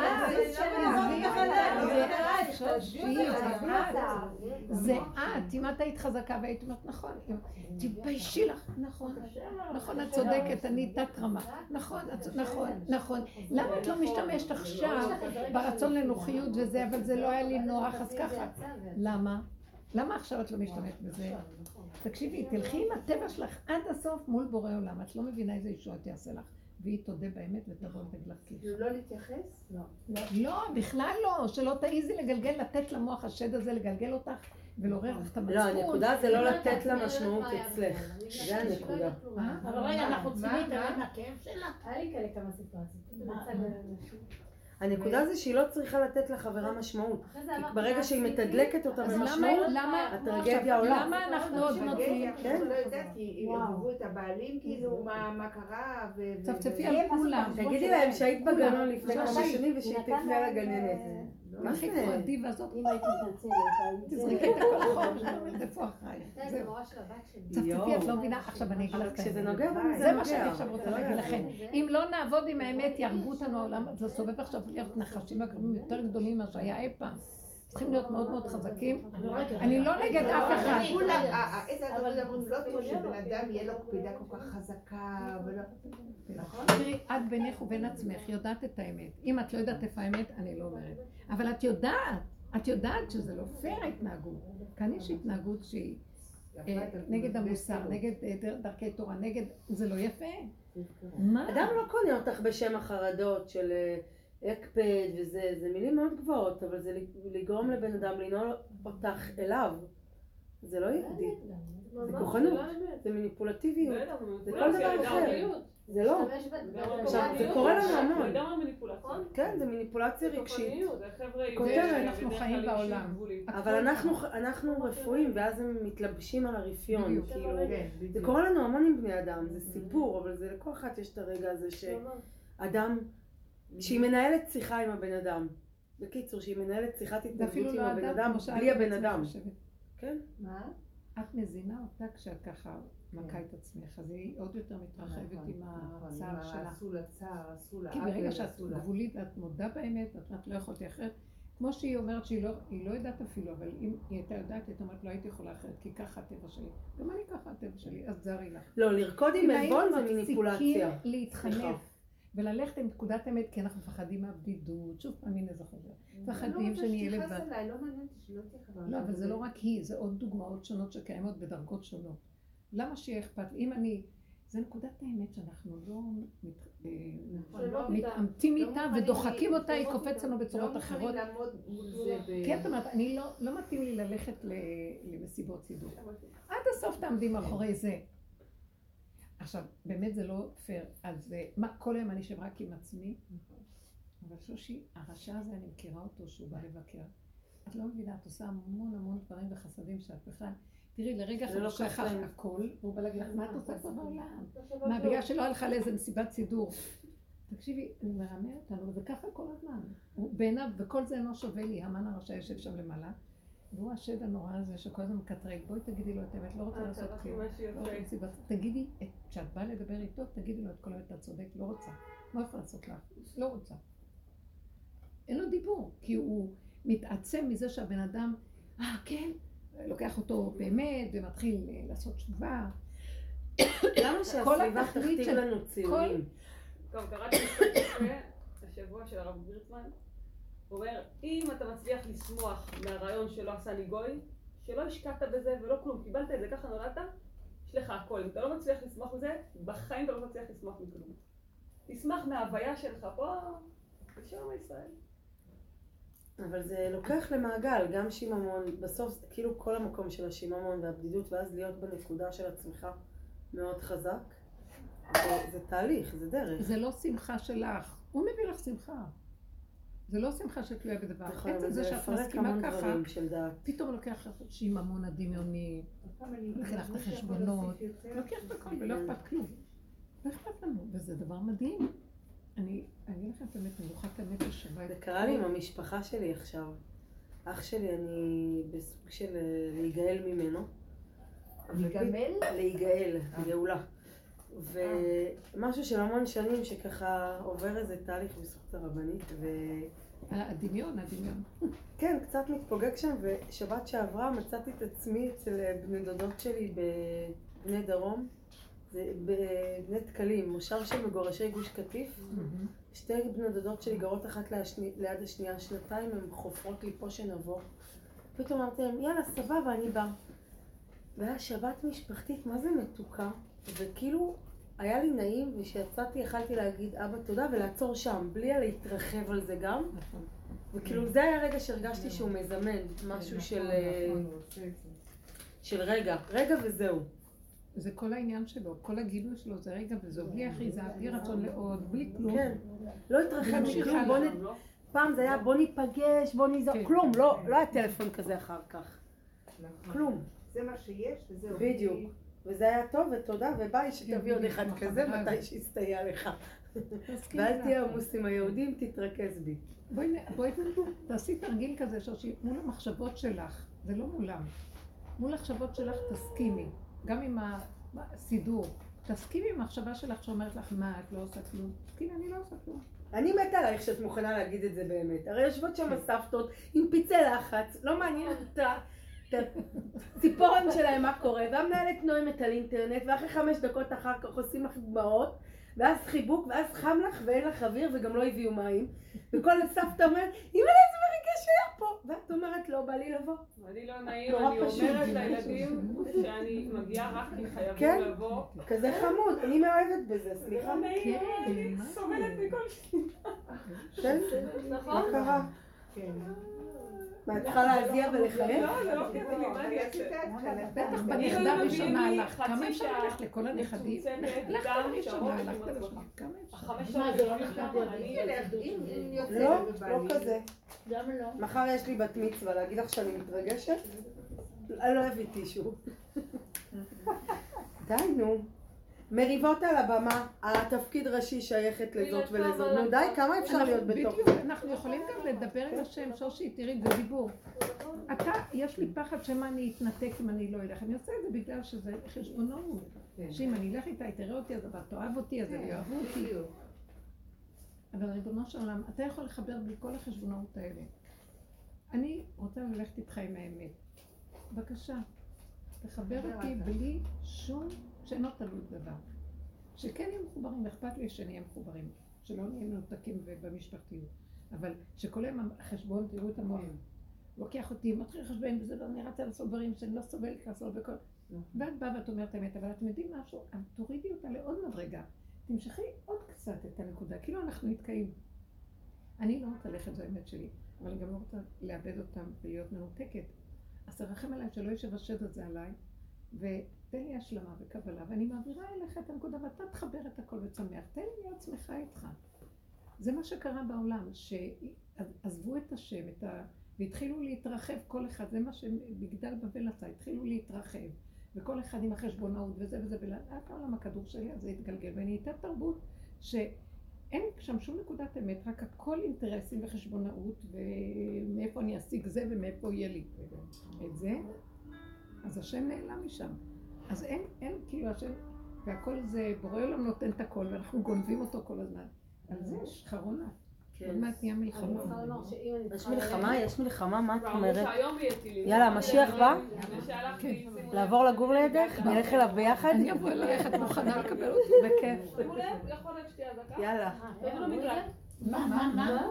עזבי אותה, זה את. זה את, אם את היית חזקה והיית אומרת, נכון, תתביישי לך, נכון, נכון, את צודקת, אני תת רמה, נכון, את- נכון, נכון. למה את לא משתמשת עכשיו ברצון לנוחיות וזה, אבל זה לא היה לי נוח, אז ככה. למה? למה עכשיו את לא משתמשת בזה? תקשיבי, תלכי עם הטבע שלך עד הסוף מול בורא עולם, את לא מבינה איזה ישועות יעשה לך, והיא תודה באמת ותבוא ותגיד לך. כאילו לא להתייחס? לא. לא, בכלל לא, שלא תעיזי לגלגל, לתת למוח השד הזה לגלגל אותך ולעורר לך את המצפון. לא, הנקודה זה לא לתת לה משמעות אצלך. זה הנקודה. אה? אבל רגע, אנחנו? צריכים להתעלם מה? מהכאב שלה. היה לי כאלה כמה סיטואציות. הנקודה זה שהיא לא צריכה לתת לחברה משמעות. כי ברגע שהיא? מתדלקת אותה במשמעות, הטרגדיה עולה. למה אנחנו עוד נותנים? כן. לא יודעת, כי ערבבו את הבעלים, כאילו, מה מה קרה, ו... צפצפי על כולם. תגידי להם שהיית בגנון לפני כמה שנים ושהיא תפנה לגננת. אה, מה הכי זה? כמו הדיבה הזאת, אם היית מתנצלת, תזרקי את הכל אחורה, איפה אחריי? זה זהו. מורה של הבת שלי. צפצפי, את לא מבינה? עכשיו אני אגיד לך כשזה. נוגע בנו זה זה מה שאני. עכשיו רוצה זה לא להגיד. לכם. אם לא נעבוד עם האמת, יהרגו אותנו העולם, זה סובב עכשיו להיות נחשים יותר גדולים ממה שהיה אי פעם. צריכים להיות מאוד מאוד חזקים. אני לא נגד אף אחד. כולם, ה- ה- איזה הדברים אומרים, לא טוב שבן אדם יהיה לו קפידה כל כך חזקה. נכון? תראי, את בינך ובין עצמך יודעת את האמת. אם את לא יודעת איפה האמת, אני לא אומרת. אבל את יודעת, את יודעת שזה לא פייר ההתנהגות. כאן יש התנהגות שהיא אה, נגד המוסר, נגד אה, דר- דרכי תורה, נגד... זה לא יפה. מה? אדם לא קונה אותך בשם החרדות של הקפד וזה, זה מילים מאוד גבוהות, אבל זה לגרום לבן אדם לנעול אותך אליו. זה לא יהודי, זה כוחנות, זה מניפולטיביות, זה כל דבר אחר. זה לא. עכשיו, זה. קורה לנו המון. לגמרי מניפולציה. כן, זה מניפולציה רגשית. זה כותרת, בדרך אנחנו חיים בעולם. אבל אנחנו, אנחנו רפואים, ואז הם מתלבשים על הרפיון. כאילו, כן, זה בדיוק. קורה לנו המון עם בני אדם, זה סיפור, אבל זה לכל אחת יש את הרגע הזה שאדם, שהיא מנהלת שיחה עם הבן אדם. בקיצור, שהיא מנהלת שיחת התנגדות עם לא הבן אדם, בלי הבן אדם. כן? מה? את מזינה אותה כשאת ככה מכה את עצמך, אז היא עוד יותר מתרחבת נכון, עם נכון, הצער עם ה- שלה. עשו לה צער, עשו לה כי ברגע שאת גבולית ואת מודה באמת, את לא יכולתי אחרת, כמו שהיא אומרת שהיא לא, היא לא יודעת אפילו, אבל אם היא הייתה יודעת, היא אומרת לא הייתי יכולה אחרת, כי ככה הטבע שלי. גם אני ככה הטבע שלי, אז תזהרי לך. לא, לרקוד עם אם היינו עלבון זה מפסיקים מניפולציה. סליחה. להתחנף וללכת עם נקודת אמת, כי אנחנו מפחדים מהבדידות, שוב פעם הנה זה חוזר. לא מפחדים רוצה שנהיה שתכעס לבד. עליי, לא מעניין אותי שלא תהיה חברה. לא, אבל זה לא רק היא, זה עוד דוגמאות שונות שקיימות בדרגות שונות. למה שיהיה אכפת? אם אני... זה נקודת האמת שאנחנו לא אה, נכון, לא- מתעמתים לא איתה ודוחקים אותה, היא לא קופצת לנו בצורות לא אחרות. כן, זאת אומרת, אני לא, לא מתאים לי ללכת למסיבות סידור. עד הסוף תעמדי מאחורי זה. עכשיו, באמת זה לא פייר. אז אה, מה, כל היום אני אשב רק עם עצמי? אבל שושי, הרשע הזה, אני מכירה אותו שהוא בא לבקר. את לא מבינה, את עושה המון המון דברים וחסדים שאת בכלל... תראי, לרגע זה לא אחד שכח. הכל, והוא בא להגיד לך, מה את עושה פה בעולם? מה, בגלל שלא הלכה לאיזה מסיבת סידור. תקשיבי, הוא מרמה אותנו, וככה כל הזמן. בעיניו, וכל זה אינו שווה לי, המן הרשע יושב שם למעלה, והוא השד הנורא הזה שכל הזמן מקטרג, בואי תגידי לו את האמת, לא רוצה אה, לעשות כלום. לא תגידי, את- כשאת באה לדבר איתו, תגידי לו את כל האמת, אתה צודק, לא רוצה. מה יכול לעשות לך? לא רוצה. אין לו דיבור, כי הוא מתעצם מזה שהבן אדם, אה, כן, לוקח אותו באמת, ומתחיל אה, לעשות תשובה. למה שהסביבה תכתיב לנו ציונים? טוב, קראתי משפט יפה השבוע של הרב גריצמן. הוא אומר, אם אתה מצליח לשמוח מהרעיון שלא עשה לי גוי, שלא השקעת בזה ולא כלום, קיבלת את זה, ככה נולדת, יש לך הכל. אם אתה לא מצליח לשמוח מזה, בחיים אתה לא מצליח לשמוח מכלום. תשמח מההוויה שלך פה, ושלום ישראל. אבל זה לוקח למעגל, גם שיממון, בסוף כאילו כל המקום של השיממון והבדידות, ואז להיות בנקודה של עצמך מאוד חזק. זה, זה תהליך, זה דרך. זה לא שמחה שלך, הוא מביא לך שמחה. זה לא שמחה שתלויה בדבר. נכון, עצם זה זה שאת מסכימה המון ככה, דברים של דעת. פתאום לוקח לך שיממון הדמיוני, לוקח את החשבונות, לוקח את הכל ולא אכפת כלום. לא אכפת לנו, וזה דבר מדהים. אני אני אגיד לכם את האמת, מנוחת האמת השווה את זה קרה לי עם המשפחה שלי עכשיו. אח שלי, אני בסוג של אה, להיגאל ממנו. להיגמל? להיגאל, גאולה. ומשהו של המון שנים שככה עובר איזה תהליך בזכות הרבנית, הדמיון, הדמיון. וכן, קצת מתפוגג שם, ושבת שעברה מצאתי את עצמי אצל אה, בני דודות שלי בבני דרום, בבני דקלים, מושב של מגורשי גוש קטיף. שתי בני דודות שלי גרות אחת להשני, ליד השנייה שנתיים, הן חופרות לי פה שנבוא. פתאום אמרתי להם, יאללה, סבבה, אני באה. והיה שבת משפחתית, מה זה מתוקה? וכאילו, היה לי נעים, וכשיצאתי יכלתי להגיד אבא תודה ולעצור שם, בלי להתרחב על זה גם. נכון. וכאילו זה היה רגע שהרגשתי שהוא מזמן, משהו של, אה, של רגע, רגע וזהו. זה כל העניין שלו, כל הגילוי שלו זה רגע וזהו, בלי אחיזה, בלי רצון לעוד, בלי כלום. כן, לא התרחב מכלום, בוא. נ... פעם זה היה בוא ניפגש, בוא נזור, כן. כלום, לא, לא היה טלפון כזה אחר כך, כלום. זה מה שיש וזהו. בדיוק. וזה היה טוב, ותודה, וביי, שתביא עוד אחד כמו כזה, מתי הזאת. שיסתייע לך. תסכים ואל איתה. תהיה עמוס עם היהודים, תתרכז בי. בואי, תעשי תרגיל כזה, שושי, מול המחשבות שלך, זה לא מולם. מול המחשבות שלך תסכימי, גם עם הסידור. תסכימי עם המחשבה שלך שאומרת לך, מה, את לא עושה כלום? תסכימי, אני לא עושה כלום. אני מתה עלייך שאת מוכנה להגיד את זה באמת. הרי יושבות שם הסבתות עם פצעי לחץ, לא מעניין אותה. הציפורן שלהם מה קורה, והמנהלת נואמת על אינטרנט, ואחרי חמש דקות אחר כך עושים לך דמעות, ואז חיבוק, ואז חם לך ואין לך אוויר וגם לא הביאו מים, וכל הסבתא אומרת, אימא איזה מרגש היה פה, ואת אומרת, לא בא לי לבוא. אני לא נעים, אני. אומרת לילדים שאני מגיעה רק כי כן. חייבים לבוא. כזה חמוד, אני מאוהבת בזה, זה סליחה. לא כן, אני מה סובלת? מכל שנייה. כן? נכון? מה קרה? כן. מה, את צריכה להזיע ולחייך? לא, זה לא לי, מה אני אעשה? בטח בנכדה הראשונה לי הלכת, כמה אפשר ללכת לכל הנכדים? הלכת לראשונה, שעות, הלכת לראשונה, עצמך. כמה אפשר? החמש מה, זה לא יוצא לא, לא כזה. גם לא. מחר יש לי בת מצווה, להגיד לך שאני מתרגשת? אני לא אביא טישו. די, נו. מריבות על הבמה, התפקיד ראשי שייכת לזאת ולזאת. נו די, כמה אפשר להיות בתוך בדיוק? אנחנו יכולים גם לדבר עם השם, שושי, תראי, זה דיבור. אתה, יש לי פחד שמא אני אתנתק אם אני לא אלך. אני עושה את זה בגלל שזה חשבונאות. כן. שאם אני אלך איתה, היא תראה אותי, אז אתה תאהב אותי, אז הם יאהבו אותי. אבל ריבונו של עולם, אתה יכול לחבר בין כל החשבונאות האלה. אני רוצה ללכת איתך עם האמת. בבקשה, תחבר אותי. בלי שום, שאינו תלוי דבר. שכן נהיה מחוברים, אכפת לי שנהיה מחוברים. שלא נהיה מנותקים ובמשפחתיות. אבל שכל היום החשבון, תראו את המוח. לוקח אותי, מתחיל לחשבן בזה, ואני רצה לעשות דברים שאני לא סובלת לעשות וכל... ואת באה ואת אומרת האמת, אבל אתם יודעים משהו? תורידי אותה לעוד מדרגה. תמשכי עוד קצת את הנקודה, כאילו אנחנו נתקעים. אני לא רוצה ללכת, זו האמת שלי, אבל אני גם לא רוצה לאבד אותם ולהיות מנותקת. אז תרחם עליי שלא יושב השד הזה עליי, תן לי השלמה וקבלה, ואני מעבירה אליך את הנקודה, ואתה תחבר את הכל ותשמח. תן לי להיות שמחה איתך. זה מה שקרה בעולם, שעזבו את השם, את ה... והתחילו להתרחב כל אחד, זה מה שמגדל בבל עשה, התחילו להתרחב. וכל אחד עם החשבונאות וזה וזה, ולאט העולם הכדור שלי הזה התגלגל, ונהייתה תרבות שאין שם שום נקודת אמת, רק הכל אינטרסים וחשבונאות, ומאיפה אני אשיג זה ומאיפה יהיה לי את זה, אז השם נעלם משם. אז אין, אין כאילו השם, והכל זה, בורא עולם נותן את הכל, ואנחנו גונבים אותו כל הזמן. על זה יש חרונה. כן. עוד מעט נהיה מלחמה. שאם אני יש מלחמה? יש מלחמה? מה את אומרת? יאללה, המשיח להם, בא? לב. לעבור לגור לידך? נלך אליו ביחד? אני אבוא אלייך, את מוכנה לקבל אותי? בכיף. שימו לב, יכול להיות שתהיה אזעקה. יאללה. אה, תרדו למקלט. מה, מה, מה?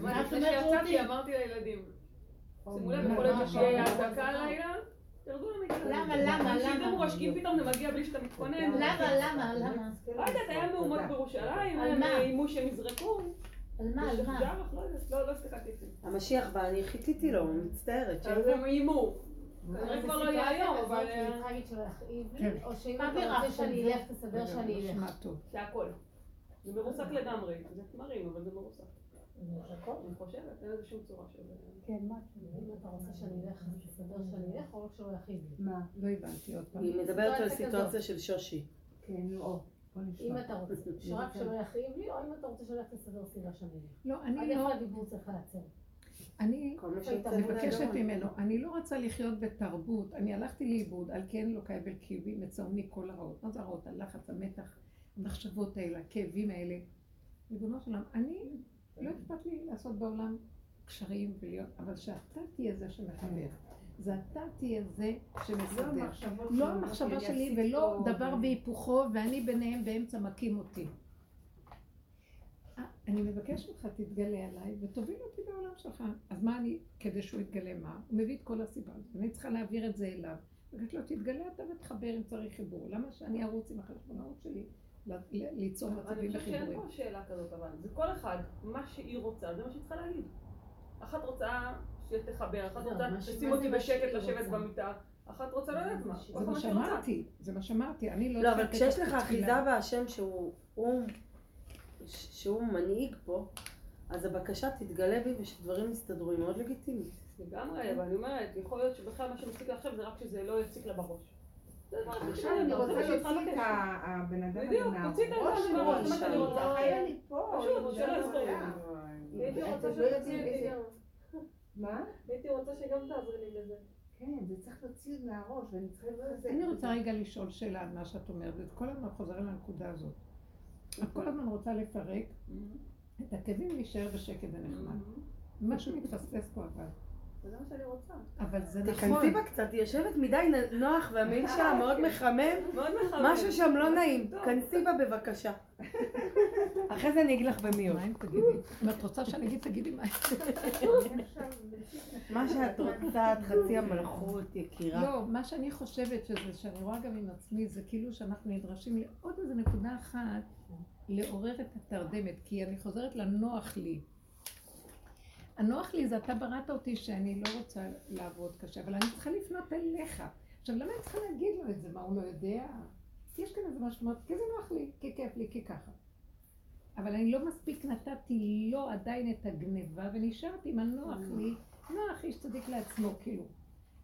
מה, לפני שיצאתי אמרתי לילדים. שימו לב, יכול להיות שתהיה אזעקה הלילה. למה, למה, אנשים למה? משקיעים פתאום זה מגיע בלי שאתה מתכונן. למה, למה, למה? לא יודעת, היה מהומות בירושלים, היה מה? איימו שהם יזרקו. על מה, על מה? לא לא, לא אפילו. המשיח בא, אני חיכיתי לו, מצטערת. אז הם איימו. כנראה כבר לא יהיה היום, אבל... אני צריכה להגיד שלא יכאיב כן. לי, או שאם מה אתה רוצה שאני? אלך, תסדר שאני אלך. זה הכל. זה מרוסק לגמרי. זה תמרים, אבל זה מרוסק. אני חושבת, אין לזה שום צורה של... כן, מה? אם אתה רוצה שאני אלך, תסדר שאני אלך, או רק שלא יכאיב לי. מה? לא הבנתי עוד פעם. היא מדברת על סיטואציה סיטואציה של שושי. כן, או. אם. אתה רוצה, שרק שלא יכאיב לי, או אם אתה רוצה שאני אלך תסדר סיבה שאני אלך. לא, עד אני איפה לא, הדיבור צריך לעצור? אני מבקשת. ממנו, אני לא רוצה לחיות בתרבות, אני הלכתי לאיבוד, על כן לא קייבל כאבי מצרמי כל הרעות. מה זה הרעות? הלחץ, המתח, המחשבות האלה, הכאבים האלה. ריבונו של עולם, אני, לא אכפת לי לעשות בעולם קשרים ולהיות, אבל שאתה תהיה זה שמחבר. זה אתה תהיה זה שמסדר. לא המחשבה שלי ולא דבר בהיפוכו, ואני ביניהם באמצע מכים אותי. אה, אני מבקשת ממך, תתגלה עליי ותוביל אותי בעולם שלך. אז מה אני, כדי שהוא יתגלה מה? הוא מביא את כל הסיבה הזאת. אני צריכה להעביר את זה אליו. מבקשת לו, תתגלה אתה ותחבר אם צריך חיבור. למה שאני ארוץ עם החשבונאות שלי ל- ל- ליצור אני מצבים חושבת שאין וחיבורים? פה שאלה כזאת, אבל זה כל אחד, מה שהיא רוצה, זה מה שהיא צריכה להגיד. אחת רוצה שתחבר, אחת זהו, רוצה מה אותי זה מה בשקט לשבת? במיטה, אחת רוצה לא יודעת מה. זה מה. שאמרתי, זה מה שאמרתי. אני לא לא, אבל כשיש לך אחיזה. בהשם שהוא הוא- שהוא מנהיג פה, אז הבקשה תתגלה בי ושדברים יסתדרו, היא מאוד לגיטימית. לגמרי, אבל אני אומרת, יכול להיות שבכלל מה שמציק לה עכשיו זה רק שזה לא יציק לה בראש. עכשיו אני רוצה להוציא את הבן אדם הזה בדיוק, מהראש תוציא את הבן אדם שלו, מהראש, זה מה שאני רוצה. חיה לי פה, פשוט, שלא לא מה? הייתי רוצה שגם תעזרי לי בזה. כן, זה צריך להוציא מהראש, ואני צריכה... אני רוצה רגע לשאול שאלה על מה שאת אומרת, וכל הזמן חוזרים לנקודה הזאת. את כל הזמן רוצה לפרק את הכאבים להישאר בשקט ונחמד. משהו מתפספס פה אבל. זה מה שאני רוצה. אבל זה נכון. תיכנסי בה קצת, היא יושבת מדי נוח והמעיל שלה מאוד מחמם, מאוד מחמם. משהו שם לא נעים. כנסי בה בבקשה. אחרי זה אני אגיד לך במיוט. מה אם תגידי? אם את רוצה שאני אגיד, תגידי מה. מה שאת רוצה, את חצי המלכות, יקירה. לא, מה שאני חושבת שזה, שאני רואה גם עם עצמי, זה כאילו שאנחנו נדרשים לעוד איזה נקודה אחת, לעורר את התרדמת, כי אני חוזרת לנוח לי. הנוח לי זה אתה בראת אותי שאני לא רוצה לעבוד קשה, אבל אני צריכה לפנות אליך. עכשיו, למה אני צריכה להגיד לו את זה? מה, הוא לא יודע? יש כאן איזה משהו, כי זה נוח לי, כי כיף לי, כי ככה. אבל אני לא מספיק נתתי לו עדיין את הגניבה, ונשארתי עם הנוח לי, נוח איש צדיק לעצמו, כאילו.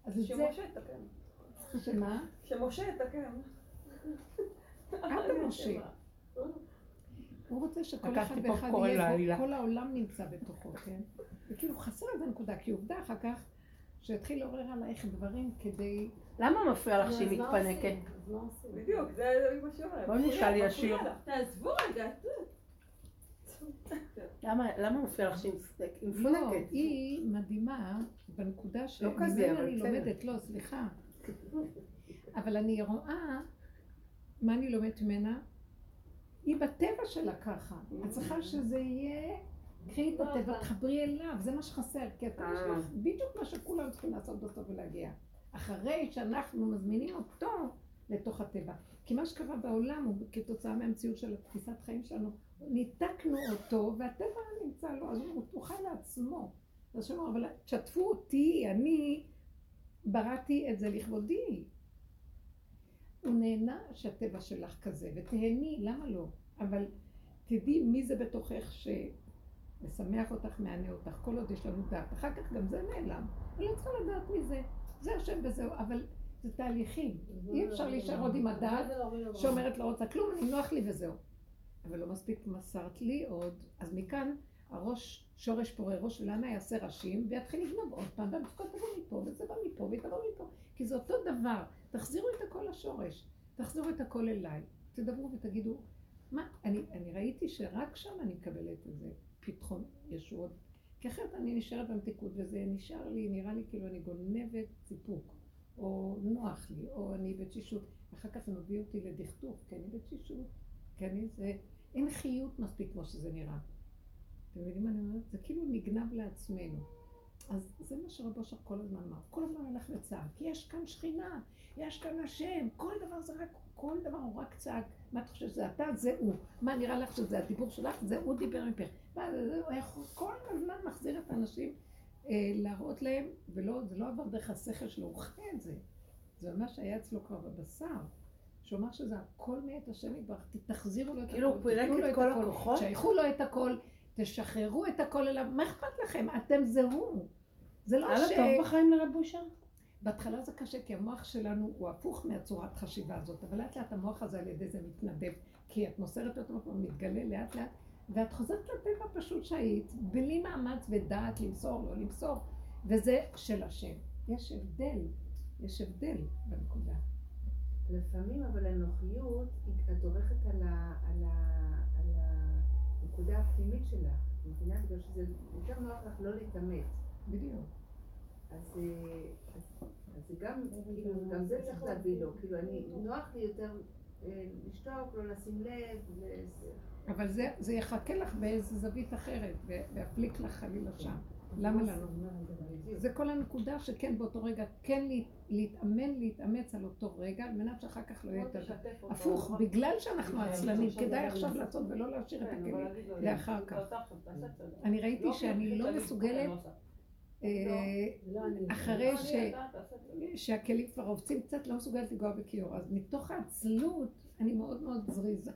אז את זה, שמשה יתקן. שמה? שמשה יתקן. אל תמשה. הוא רוצה שכל אחד ואחד יהיה, כל העולם נמצא בתוכו, כן? וכאילו חסר איזה נקודה, כי עובדה אחר כך, שיתחיל לעורר עלייך דברים כדי... למה מפריע לך שהיא מתפנקת? בדיוק, זה מה שהיא אומרת. בואי נשאל ישיר. תעזבו רגע. למה מפריע לך שהיא היא לא, מפונקת? היא מדהימה בנקודה לא שממנה כזה, אבל אני. לומדת, לא, סליחה. אבל אני רואה, מה אני לומדת ממנה? היא בטבע שלה ככה. את צריכה שזה יהיה, קחי את לא, הטבע, אבל- תחברי אליו, זה מה שחסר. כי אתה יש אה. לך בדיוק מה שכולם צריכים לעשות בסוף ולהגיע. אחרי שאנחנו מזמינים אותו לתוך הטבע. כי מה שקרה בעולם הוא כתוצאה מהמציאות של התפיסת חיים שלנו, ניתקנו אותו והטבע נמצא לו, אז הוא, חי לעצמו. אז שאומר, אבל תשתפו אותי, אני בראתי את זה לכבודי. הוא נהנה שהטבע שלך כזה, ותהני, למה לא? אבל תדעי מי זה בתוכך שמשמח אותך, מענה אותך, כל עוד יש לנו דעת. אחר כך גם זה נעלם. אני לא צריכה לדעת מי זה. זה השם וזהו, אבל זה תהליכים. אי אפשר להישאר עוד עם הדעת שאומרת לא רוצה כלום, אני נוח לי וזהו. אבל לא מספיק מסרת לי עוד, אז מכאן הראש, שורש פורה ראש, ולמה יעשה ראשים, ויתחיל לגנוב עוד פעם, והמצוקה תבוא מפה, וזה בא מפה, והיא תבוא מפה. כי זה אותו דבר. תחזירו את הכל לשורש. תחזירו את הכל אליי. תדברו ותגידו, מה, אני, אני ראיתי שרק שם אני מקבלת את זה, פתחון ישועות. כי אחרת אני נשארת במתיקות, וזה נשאר לי, נראה לי כאילו אני גונבת סיפוק, או נוח לי, או אני בתשישות. אחר כך זה מביא אותי לדכדוך, כי אני בתשישות, כי אני זה, אין חיות מספיק כמו שזה נראה. אתם מבינים מה אני אומרת? זה כאילו נגנב לעצמנו. אז זה מה שרבו אושר כל הזמן אמר. כל הזמן הולך וצעק, כי יש כאן שכינה, יש כאן השם, כל דבר זה רק, כל דבר הוא רק צעק. מה את חושבת שזה אתה? זה הוא. מה נראה לך שזה הדיבור שלך? זה הוא דיבר מפך. מה זה, זה, הוא כל הזמן מחזיר את האנשים אה, להראות להם, ולא, זה לא עבר דרך השכל שלו, הוא חי את זה. זה ממש היה אצלו כבר בבשר. שהוא אמר שזה הכל מאת השם יתברך, תחזירו לו את כאילו הוא הכל, פירק תיתנו לו את כל הכוחות? שייכו לו את הכל, תשחררו את הכל אליו, מה אכפת לכם? אתם זה הוא. זה לא היה לו ש... טוב בחיים לרב בושה? בהתחלה זה קשה, כי המוח שלנו הוא הפוך מהצורת חשיבה הזאת, אבל לאט לאט המוח הזה על ידי זה מתנדב, כי את מוסרת אותו, הוא מתגלה לאט לאט, ואת חוזרת לטבע פשוט שהיית, בלי מאמץ ודעת למסור, לא למסור, וזה של השם. יש הבדל, יש הבדל בנקודה. לפעמים אבל הנוחיות, את הולכת על ה- על ה- על הנקודה הפנימית שלך, מבינה? בגלל שזה יותר נוח לך לא להתאמץ. בדיוק. אז, אה, אז, אז זה גם, כאילו, גם זה צריך להביא לו, כאילו, אני, נוח לי יותר אה, לשתוק, לא לשים לב, וזה- אבל זה, זה יחכה לך באיזה זווית אחרת, ויפליק לך חלילה שם. למה לנו? בדיוק. זה כל הנקודה שכן באותו רגע, כן לה- להתאמן, להתאמץ על אותו רגע, על מנת שאחר כך לא יהיה את ה... הפוך, בגלל שאנחנו עצלנים, כדאי עכשיו לעשות ולא להשאיר את הכלים לאחר כך. אני ראיתי שאני לא מסוגלת, אחרי ש... שהכלים כבר רובצים קצת, לא מסוגלת לגוע בכיור. אז מתוך העצלות, אני מאוד מאוד זריזה.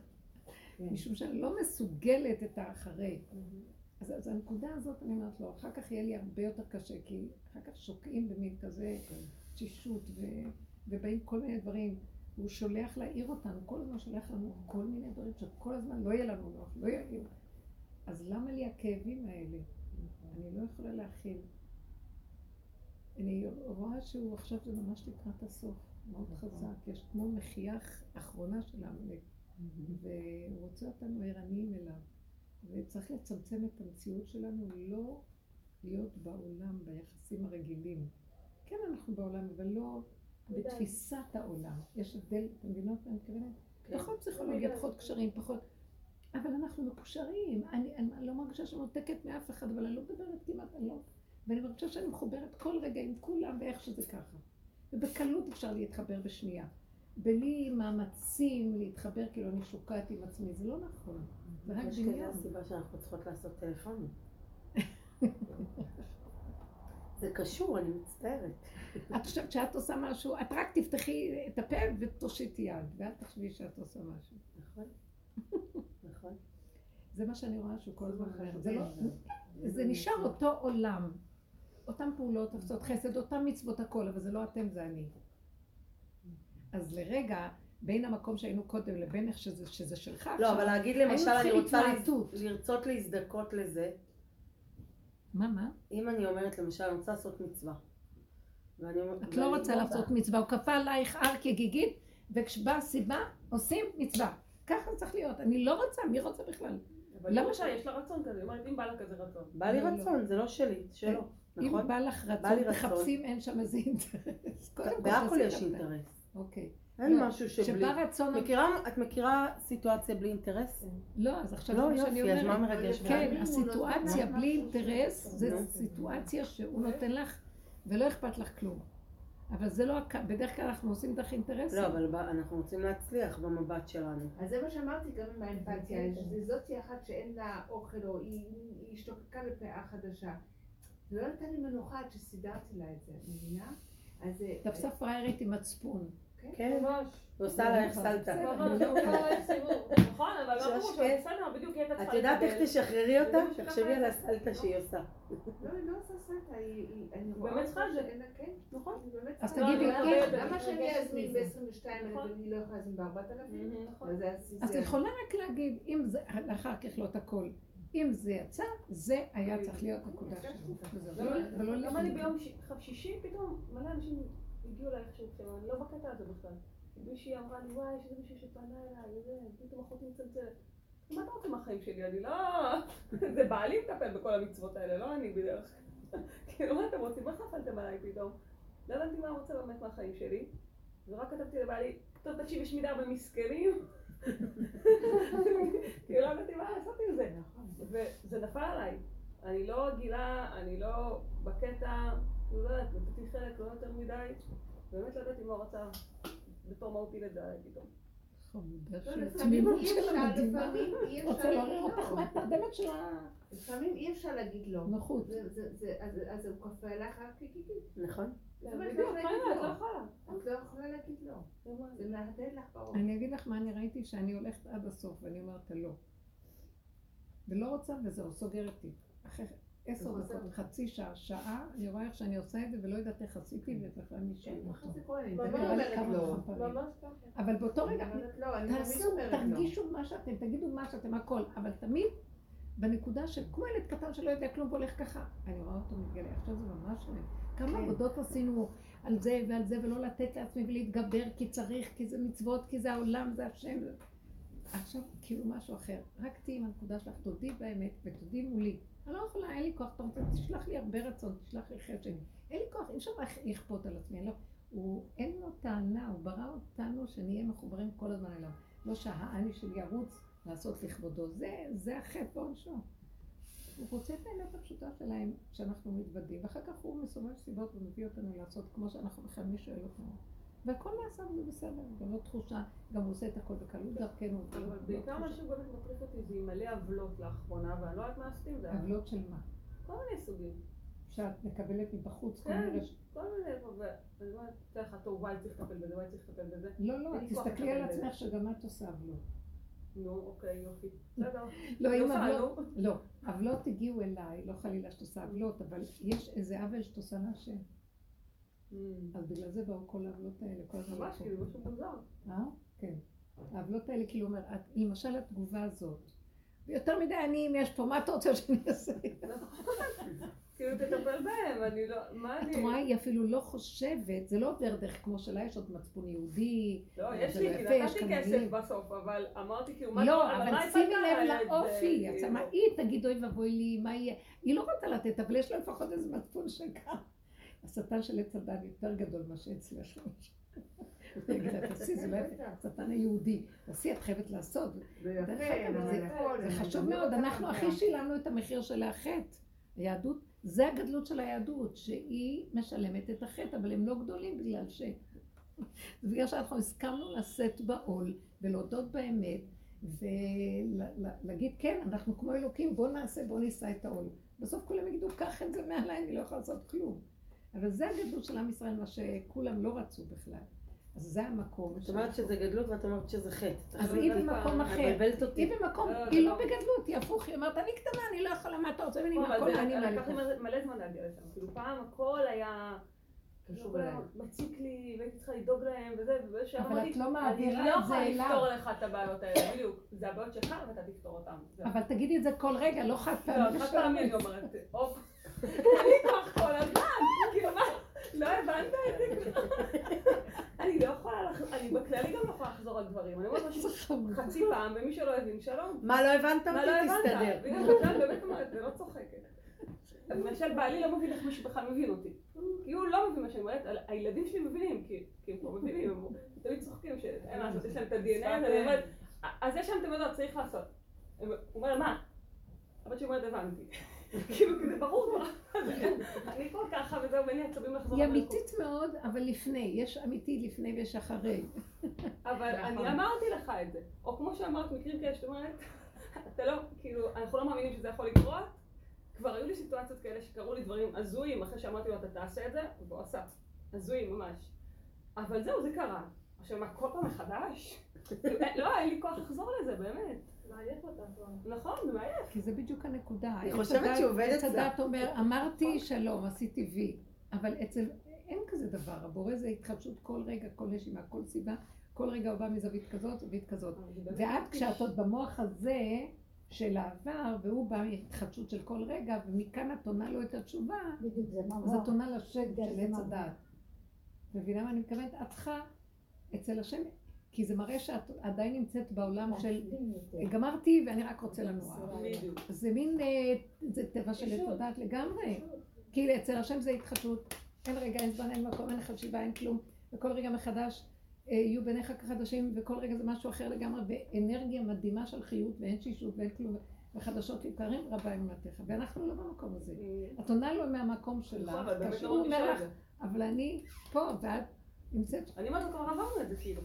משום שאני לא מסוגלת את האחרי. אז, אז הנקודה הזאת, אני אומרת לו, אחר כך יהיה לי הרבה יותר קשה, כי אחר כך שוקעים במין כזה תשישות, ו, ובאים כל מיני דברים. הוא שולח להעיר אותנו, כל הזמן שולח לנו כל מיני דברים שכל הזמן לא יהיה לנו נוח, לא יהיה... אז למה לי הכאבים האלה? אני לא יכולה להכיל. אני רואה שהוא עכשיו זה ממש לקראת הסוף, מאוד חזק, יש כמו מחייה אחרונה של העמלק, והוא רוצה אותנו ערניים אליו, וצריך לצמצם את המציאות שלנו, לא להיות בעולם, ביחסים הרגילים. כן, אנחנו בעולם, אבל לא בתפיסת העולם. יש הבדל, אתם מבינות מה אני מתכוונת? פחות פסיכולוגיה, פחות קשרים, פחות... אבל אנחנו מקושרים. אני, אני לא מרגישה שאני מנותקת מאף אחד, אבל אני לא מדברת כמעט, אני לא... ואני מרגישה שאני מחוברת כל רגע עם כולם ואיך שזה ככה. ובקלות אפשר להתחבר בשנייה. בלי מאמצים להתחבר כאילו אני שוקעת עם עצמי, זה לא נכון. זה רק יש כזה דמיון. הסיבה שאנחנו צריכות לעשות טלפונים. זה קשור, אני מצטערת. את חושבת שאת עושה משהו, את רק תפתחי את הפה ותושיטי יד, ואל תחשבי שאת עושה משהו. נכון? נכון. זה מה שאני רואה שהוא כל הזמן. זה לא, זה נשאר אותו עולם. אותן פעולות, עושות חסד, אותן מצוות הכל, אבל זה לא אתם, זה אני. אז לרגע, בין המקום שהיינו קודם לבין איך שזה, שזה שלך לא, עכשיו, אבל להגיד למשל, אני רוצה להז- התמעטות. לרצות להזדכות לזה, מה, מה? אם אני אומרת למשל, אני רוצה לעשות מצווה. ואני אומרת- את לא רוצה לעשות מצווה, הוא כפה עלייך הר כגיגית, וכשבאה סיבה, עושים מצווה. ככה צריך להיות. אני לא רוצה, מי רוצה בכלל? אבל למה ש- יש לה רצון כזה? היא אומרת, אם בא לה כזה רצון. בא לי לא, לא. רצון, זה לא שלי, זה אם נכון? בא לך רצון. תחפשים, אין שם איזה אינטרס. בהכל יש. אינטרס. אוקיי. אין לא, משהו שבלי... כשבא רצון... את מכירה סיטואציה בלי אינטרס? לא, אז עכשיו לא, זה מה שאני יופי, אז מה אומרת. מרגש? כן, הסיטואציה נותן בלי אינטרס, נו. סיטואציה שהוא נותן לך, ולא אכפת לך כלום. אבל זה לא, בדרך כלל אנחנו עושים דרך אינטרסים. לא, אבל ב- אנחנו רוצים להצליח במבט שלנו. אז זה מה שאמרתי גם עם האמפתיה, שזאתי אחת שאין לה אוכל, או היא היא השתוקקה לפאה חדשה. זה לא נתן לי מנוחה עד שסידרתי לה את זה, את מבינה? אז... אה, תפסה פראיירית עם מצפון. כן, ממש. ועושה עלייך סלטה. ממש, הוא עשה עליי סיבוב. נכון, אבל לא כן. בסדר, בדיוק היא הייתה את צריכה יודעת איך. תשחררי אותה? תחשבי על לה. הסלטה שהיא עושה. לא, היא לא עושה סלטה, היא... אני באמת צריכה את זה. לה- כן, נכון. אז. תגידי, לא, כן. למה שאני אזמין מזה. ב-22 אלף נכון. ואני לא יכולה להזמין ב-4000? נכון. אז את יכולה רק להגיד, אם זה, לאחר ככלות הכל, אם זה יצא, זה היה צריך להיות נקודה שלו. וזהו. למה- ולא- ולא למה לפני. ביום שישי פתאום מלא אנשים הגיעו אליי עכשיו, אני לא בקטע הזה בכלל. מישהי אמרה לי, וואי, יש איזה מישהו שפנה אליי, פתאום אחותי מצלצלת. מה אתה רוצה מהחיים שלי? אני לא... זה בעלי מטפל בכל המצוות האלה, לא אני בדרך כלל. כאילו, מה אתם רוצים? מה חפלתם עליי פתאום? לא הבנתי מה רוצה באמת מהחיים שלי. ורק כתבתי לבעלי, טוב, תקשיב, יש מדי הרבה מסכנים. כאילו, לא ידעתי מה לעשות עם זה. וזה נפל עליי. אני לא רגילה, אני לא בקטע, לא יודעת, נתתי חלק, לא יותר מדי. באמת לא ידעתי מה הוא רצה בתור מהותי לדעת פתאום. חמודה לא, של לפעמים התמימות אי של אפשר, להגיד אותך לא. מהתרדמת של לפעמים אי אפשר להגיד לא. הנוחות. זה- זה- זה- אז- הוא כופה עליך קיקיקי. נכון? לא לא? אני אגיד לך מה אני ראיתי, שאני הולכת עד הסוף, ואני אומרת לא. ולא רוצה וזהו, סוגרת תיק. אחרי עשר. דקות, חצי שעה, שעה, אני רואה איך שאני עושה את זה ולא יודעת איך עשיתי ובכלל כן, ככה אותו. לי לא. אבל באותו רגע, תעשו. תרגישו מה שאתם, תגידו מה שאתם, הכל, אבל תמיד בנקודה של כמו ילד קטן שלא יודע כלום והולך ככה, אני רואה אותו מתגלה, עכשיו זה ממש. כמה כן. עבודות עשינו על זה ועל זה ולא לתת לעצמי ולהתגבר כי צריך, כי זה מצוות, כי זה העולם, זה השם. עכשיו כאילו משהו אחר, רק תהיי עם הנקודה שלך, תודי באמת ותודי מולי. אני לא יכולה, אין לי כוח, אתה רוצה, תשלח לי הרבה רצון, תשלח לי חשק. אין לי כוח, אי אפשר לכפות על עצמי, לא, הוא, אין לו טענה, הוא ברא אותנו שנהיה מחוברים כל הזמן אליו. לא שהאני שלי ירוץ לעשות לכבודו, זה, זה החטא בעונשו. הוא רוצה את האמת הפשוטה שלהם, שאנחנו מתוודים, ואחר כך הוא מסובב סיבות ומביא אותנו לעשות כמו שאנחנו בכלל, מי שואל אותנו. והכל נעשה וזה בסדר, גם לא תחושה, גם הוא עושה את הכל בקלות דרכנו. אבל לא בעיקר מה תחושה. שבאמת מטריף אותי זה עם מלא עוולות לאחרונה, ואני לא יודעת מה עשיתי עם זה. עוולות של מה? כל מיני סוגים. שאת מקבלת מבחוץ כל כן. כל מיני, ואני אומרת, תראה לך, טוב, וואי, צריך לטפל בזה, וואי, צריך לטפל בזה. לא, לא, תסתכלי על. עצמך שגם את עושה עוולות. נו, אוקיי, יופי. לא, אם עוולות... לא, עוולות הגיעו אליי, לא חלילה שאת עושה עוולות, אבל יש איזה עוול שאת עושה להשם. Mm. אז בגלל זה באו כל העוולות האלה, כל הזמן. ממש. כאילו, משהו מוזר. אה? כן. העוולות האלה, כאילו, אומר, למשל התגובה הזאת, ויותר מדי עניים יש פה, מה אתה רוצה שאני אעשה? כאילו, תטפל בהם, אני לא, מה את אני... רואה, היא אפילו לא חושבת, זה לא עובר דרך כמו שלה, יש עוד מצפון יהודי. לא, יש זה לי, לא יש נתתי כסף. בסוף, אבל אמרתי כאילו, מה לא, אבל מה שימי לב את לאופי, כאילו? עצמה, היא תגיד אוי ואבוי לי, מה יהיה? היא לא רוצה לתת, אבל יש לה לפחות איזה מצפון שקר. השטן של עץ הדת יותר גדול ממה שאצלך. תעשי, זה לא יפה, השטן היהודי, תעשי, את חייבת לעשות. זה חשוב לא מאוד, אנחנו. הכי שילמנו את המחיר של החטא. היהדות, זה הגדלות של היהדות, שהיא משלמת את החטא, אבל הם לא גדולים בגלל ש... זה בגלל שאנחנו הסכמנו לשאת בעול ולהודות באמת ולהגיד כן, אנחנו כמו אלוקים, בואו נעשה, בואו נישא את העול. בסוף כולם יגידו, קח את זה מעליי, אני לא יכולה לעשות כלום. אבל זה הגדלות של עם ישראל, מה שכולם לא רצו בכלל. אז זה המקום. את אומרת שזה גדלות ואת אומרת שזה חטא. אז היא במקום אחר. היא במקום, לא, היא לא לא. בגדלות, היא הפוך, היא אומרת, אני קטנה, אני לא יכולה, מה אתה רוצה ממני, מהכל זה- אני לקח לי מעלה. מלא- זמן להגיע לשם. כאילו, פעם הכל היה... קשור אליי. מציק לי, והייתי צריכה לדאוג להם וזה, ובאיזשהו אבל את לא אני מעבירה לא את זה יכולה אליו. לפתור לך את הבעיות האלה, בדיוק. זה הבעיות שלך ואתה תפתור אותן. אבל תגידי את זה כל רגע, לא חד לא, פעמי. חד פעמי אני אומרת, אוף, אין לי כוח כל הזמן, מה, לא הבנת את זה כבר? אני לא יכולה, אני בכללי גם לא יכולה לחזור על דברים, אני אומרת משהו חצי פעם, ומי שלא הבין, שלום. מה לא הבנת מה אותי? לא הבנת? תסתדר. בגלל בכלל באמת אומרת, זה לא צוחקת. למשל בעלי לא מבין איך מישהו בכלל מבין אותי. כי הוא לא מבין מה שאני אומרת, הילדים שלי מבינים, כי הם כבר מבינים, הם תמיד צוחקים שאין מה לעשות, יש להם את ה-DNA, הזה, ואני אומרת, אז יש שם את המדע, צריך לעשות. הוא אומר, מה? הבת שלי אומרת, הבנתי. כאילו, כי זה ברור כבר. אני פה ככה וזהו, ואין לי עצבים לחזור. היא. אמיתית מאוד, אבל לפני, יש אמיתי לפני ויש אחרי. אבל נכון. אני אמרתי לך את זה. או כמו שאמרת, מקרים כאלה שאת אומרת, אתה לא, כאילו, אנחנו לא מאמינים שזה יכול לקרות. כבר היו לי סיטואציות כאלה שקרו לי דברים הזויים, אחרי שאמרתי לו, אתה תעשה את זה, והוא עשה. הזויים ממש. אבל זהו, זה קרה. עכשיו מה, כל פעם מחדש? לא, אין לי כוח לחזור לזה, באמת. נכון, זה מעייף. כי זה בדיוק הנקודה. אני חושבת הדת- שהיא עובדת עץ לה. הדת אומר, אמרתי שלום, עשיתי וי. אבל אצל, אין כזה דבר. הבורא זה התחדשות כל רגע, כל נשימה, כל סיבה. כל רגע הוא בא מזווית כזאת, זווית כזאת. ואת כשאת עוד במוח הזה של העבר, והוא בא מהתחדשות של כל רגע, ומכאן את עונה לו את התשובה, אז. את עונה לשד כן, של עץ. הדעת. מבינה מה אני מתכוונת? את צריכה אצל השם, כי זה מראה שאת עדיין נמצאת בעולם של גמרתי ואני רק רוצה לנוע. בדיוק. זה מין, אה, זה טבע של עץ הדעת לגמרי. כי אצל השם זה התחדשות, אין רגע, אין זמן, אין מקום, אין חשיבה, אין כלום, וכל רגע מחדש אה, יהיו ביניך כחדשים, וכל רגע זה משהו אחר לגמרי, ואנרגיה מדהימה של חיות, ואין תשישות ואין כלום, וחדשות לבקרים רבה אמונתך, ואנחנו לא במקום הזה. את עונה לו מהמקום שלך, נכון, כאשר לא הוא אומר לך. אבל אני פה, ואת נמצאת אני אומרת, כבר עברנו את זה, כאילו.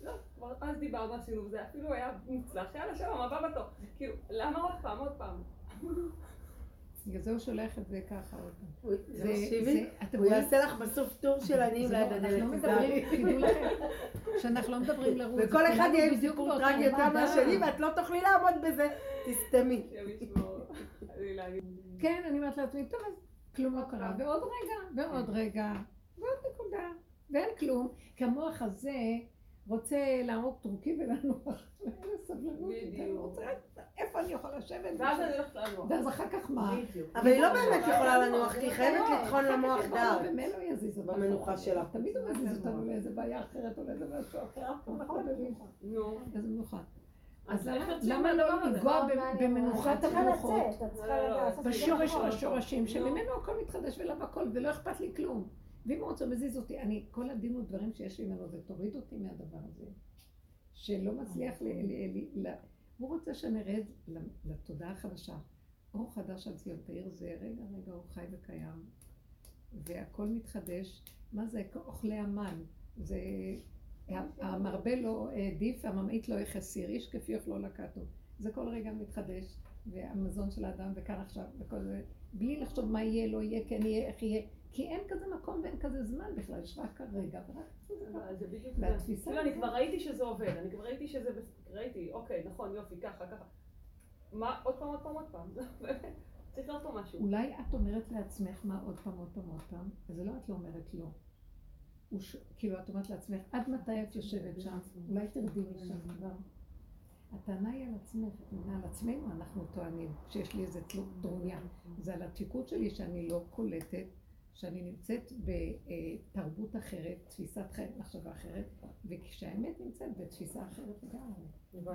לא, כבר אז דיברנו, עשינו, וזה אפילו היה מוצלח, יאללה, שלום, הבא בתור. כאילו, למה עוד פעם, עוד פעם? בגלל זה הוא שולח את זה ככה זה- תקשיבי, זה- אתם הוא? יעשה לך בסוף טור של עניים זה לא- ליד אנחנו הדלת. לא תדעו לכם, שאנחנו לא מדברים לרוץ. וכל אחד כולנו יהיה עם בדיוק סיפור טרגי יותר. מהשני, ואת לא תוכלי לעמוד בזה. תסתמי. להגיד. כן, אני אומרת לעצמי, טוב, אז כלום לא קרה, ועוד רגע, ועוד רגע, ועוד נקודה, ואין כלום, כי המוח הזה רוצה להרוג טורקי ולנוח, אין לו סבלנות, איפה אני יכולה לשבת, ואז אני הולכת לנוח. ואז אחר כך מה? אבל היא לא באמת יכולה לנוח, כי היא חייבת לא, לטחון אחר כך למוח. לו ומילא יזיז אותנו. במנוחה שלה. תמיד הוא מזיז אותנו לאיזה בעיה אחרת או לאיזה משהו אחר. נכון, נו. איזה מנוחה. אז למה- לא? לנגוע מעניין. במנוחת המנוחות? לא, לא, בשורש נכון. השורשים, שממנו הכל מתחדש ואליו הכל, ולא אכפת לי כלום. ואם הוא רוצה מזיז אותי, אני, כל הדין ודברים שיש לי ממנו זה תוריד אותי מהדבר הזה. שלא מצליח ל... ל, ל, ל הוא רוצה שנרד לתודעה החדשה. אור חדש על ציון תאיר זה רגע רגע הוא חי וקיים. והכל מתחדש. מה זה? אוכלי המן. זה... המרבה לא העדיף, הממעיט לא יחסיר, איש כפי אוכלו לקטו. זה כל רגע מתחדש, והמזון של האדם וכאן עכשיו, וכל זה, בלי לחשוב מה יהיה, לא יהיה, כן יהיה, איך יהיה, כי אין כזה מקום ואין כזה זמן בכלל, יש רק הרגע, ורק זה. אבל זה בדיוק זה. אני כבר ראיתי שזה עובד, אני כבר ראיתי שזה, ראיתי, אוקיי, נכון, יופי, ככה, ככה. מה, עוד פעם, עוד פעם, עוד פעם. צריך להיות פה משהו. אולי את אומרת לעצמך מה עוד פעם, עוד פעם, עוד פעם, זה לא את לא אומרת לא. כאילו את אומרת לעצמך, עד מתי את יושבת שם? אולי תרדי משם כבר. הטענה היא על עצמך, על עצמנו אנחנו טוענים, שיש לי איזה תלות טרוניה. זה על התשיקות שלי שאני לא קולטת, שאני נמצאת בתרבות אחרת, תפיסת חיים, מחשבה אחרת, וכשהאמת נמצאת בתפיסה אחרת לגמרי. לא.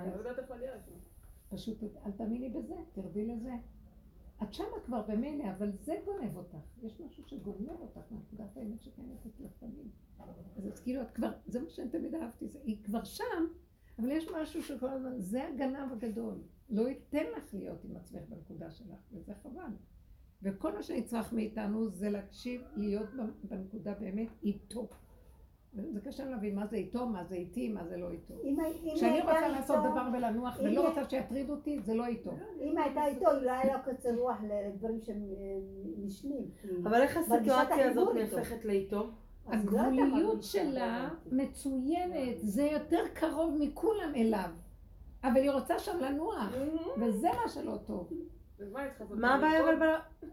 פשוט אל תאמיני בזה, תרדי לזה. את שמה כבר במילא, אבל זה גונב אותך. יש משהו שגונב אותך מנקודת האמת שקיימת אצלך תמיד. אז את כאילו, את כבר, זה מה שאני תמיד אהבתי, זה, היא כבר שם, אבל יש משהו שכל הזמן, זה הגנב הגדול. לא ייתן לך להיות עם עצמך בנקודה שלך, וזה חבל. וכל מה שנצרך מאיתנו זה להקשיב, להיות בנקודה באמת איתו. זה קשה להבין מה זה איתו, מה זה איתי, מה זה לא איתו. כשאני רוצה לעשות איתו- דבר ולנוח ולא רוצה שיטריד אותי, זה לא איתו. אם הייתה איתו, לא היה לו קצר רוח לדברים שהם אה, אבל איך הסיטואציה הזאת. נהפכת לאיתו? לא הגבוליות שלה רלוונטית. מצוינת, זה יותר קרוב מכולם אליו. אבל היא רוצה שם לנוח, וזה מה שלא טוב. מה הבעיה אבל ב...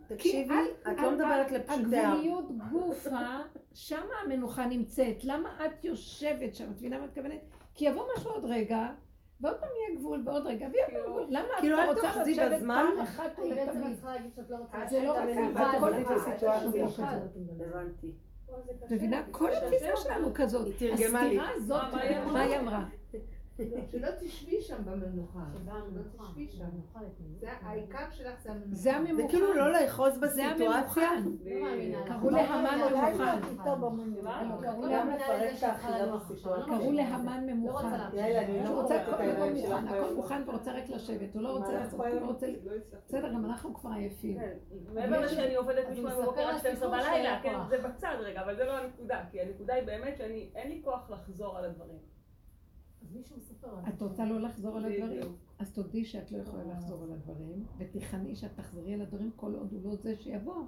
תקשיבי, את לא מדברת לפשוטי העם. הגבוליות גופה, שמה המנוחה נמצאת. למה את יושבת שם? את מבינה מה את מתכוונת? כי יבוא משהו עוד רגע, ועוד פעם יהיה גבול, ועוד רגע, ויהיה גבול. למה את כאילו, כבר אל רוצה לשבת. פעם אחת ולתמיד? צריכה להגיד שאת לא רוצה זה לא לשבת רק. הבנתי. מבינה? כל התפיסה שלנו כזאת. הסתירה הזאת, מה היא אמרה? שלא תשבי שם במנוחה. שלא. תשבי שם. העיקר שלך זה המנוחה. זה הממוכן. זה כאילו לא לאחוז זה בסיטואציה. לא. קראו להמן ממוכן. לא, קראו לא להמן- לא ממוכן. לא שהוא רוצה מורקת את הכל מוכן, הכל. מוכן ורוצה רק לשבת, הוא לא רוצה לעשות, הוא? לא רוצה... לא. בסדר, גם אנחנו כבר עייפים. כן, מעבר לזה שאני עובדת משמונה הוא בבוקר עד מספר 12 סיפור בלילה, כן. זה בצד רגע, אבל זה לא הנקודה, כי הנקודה היא באמת שאני, אין לי כוח לחזור על הדברים. אז מישהו מספר לה. את רוצה לא לחזור על הדברים? אז תודי שאת לא יכולה לחזור על הדברים, ותיכנעי שאת תחזרי על הדברים כל עוד הוא לא זה שיבוא,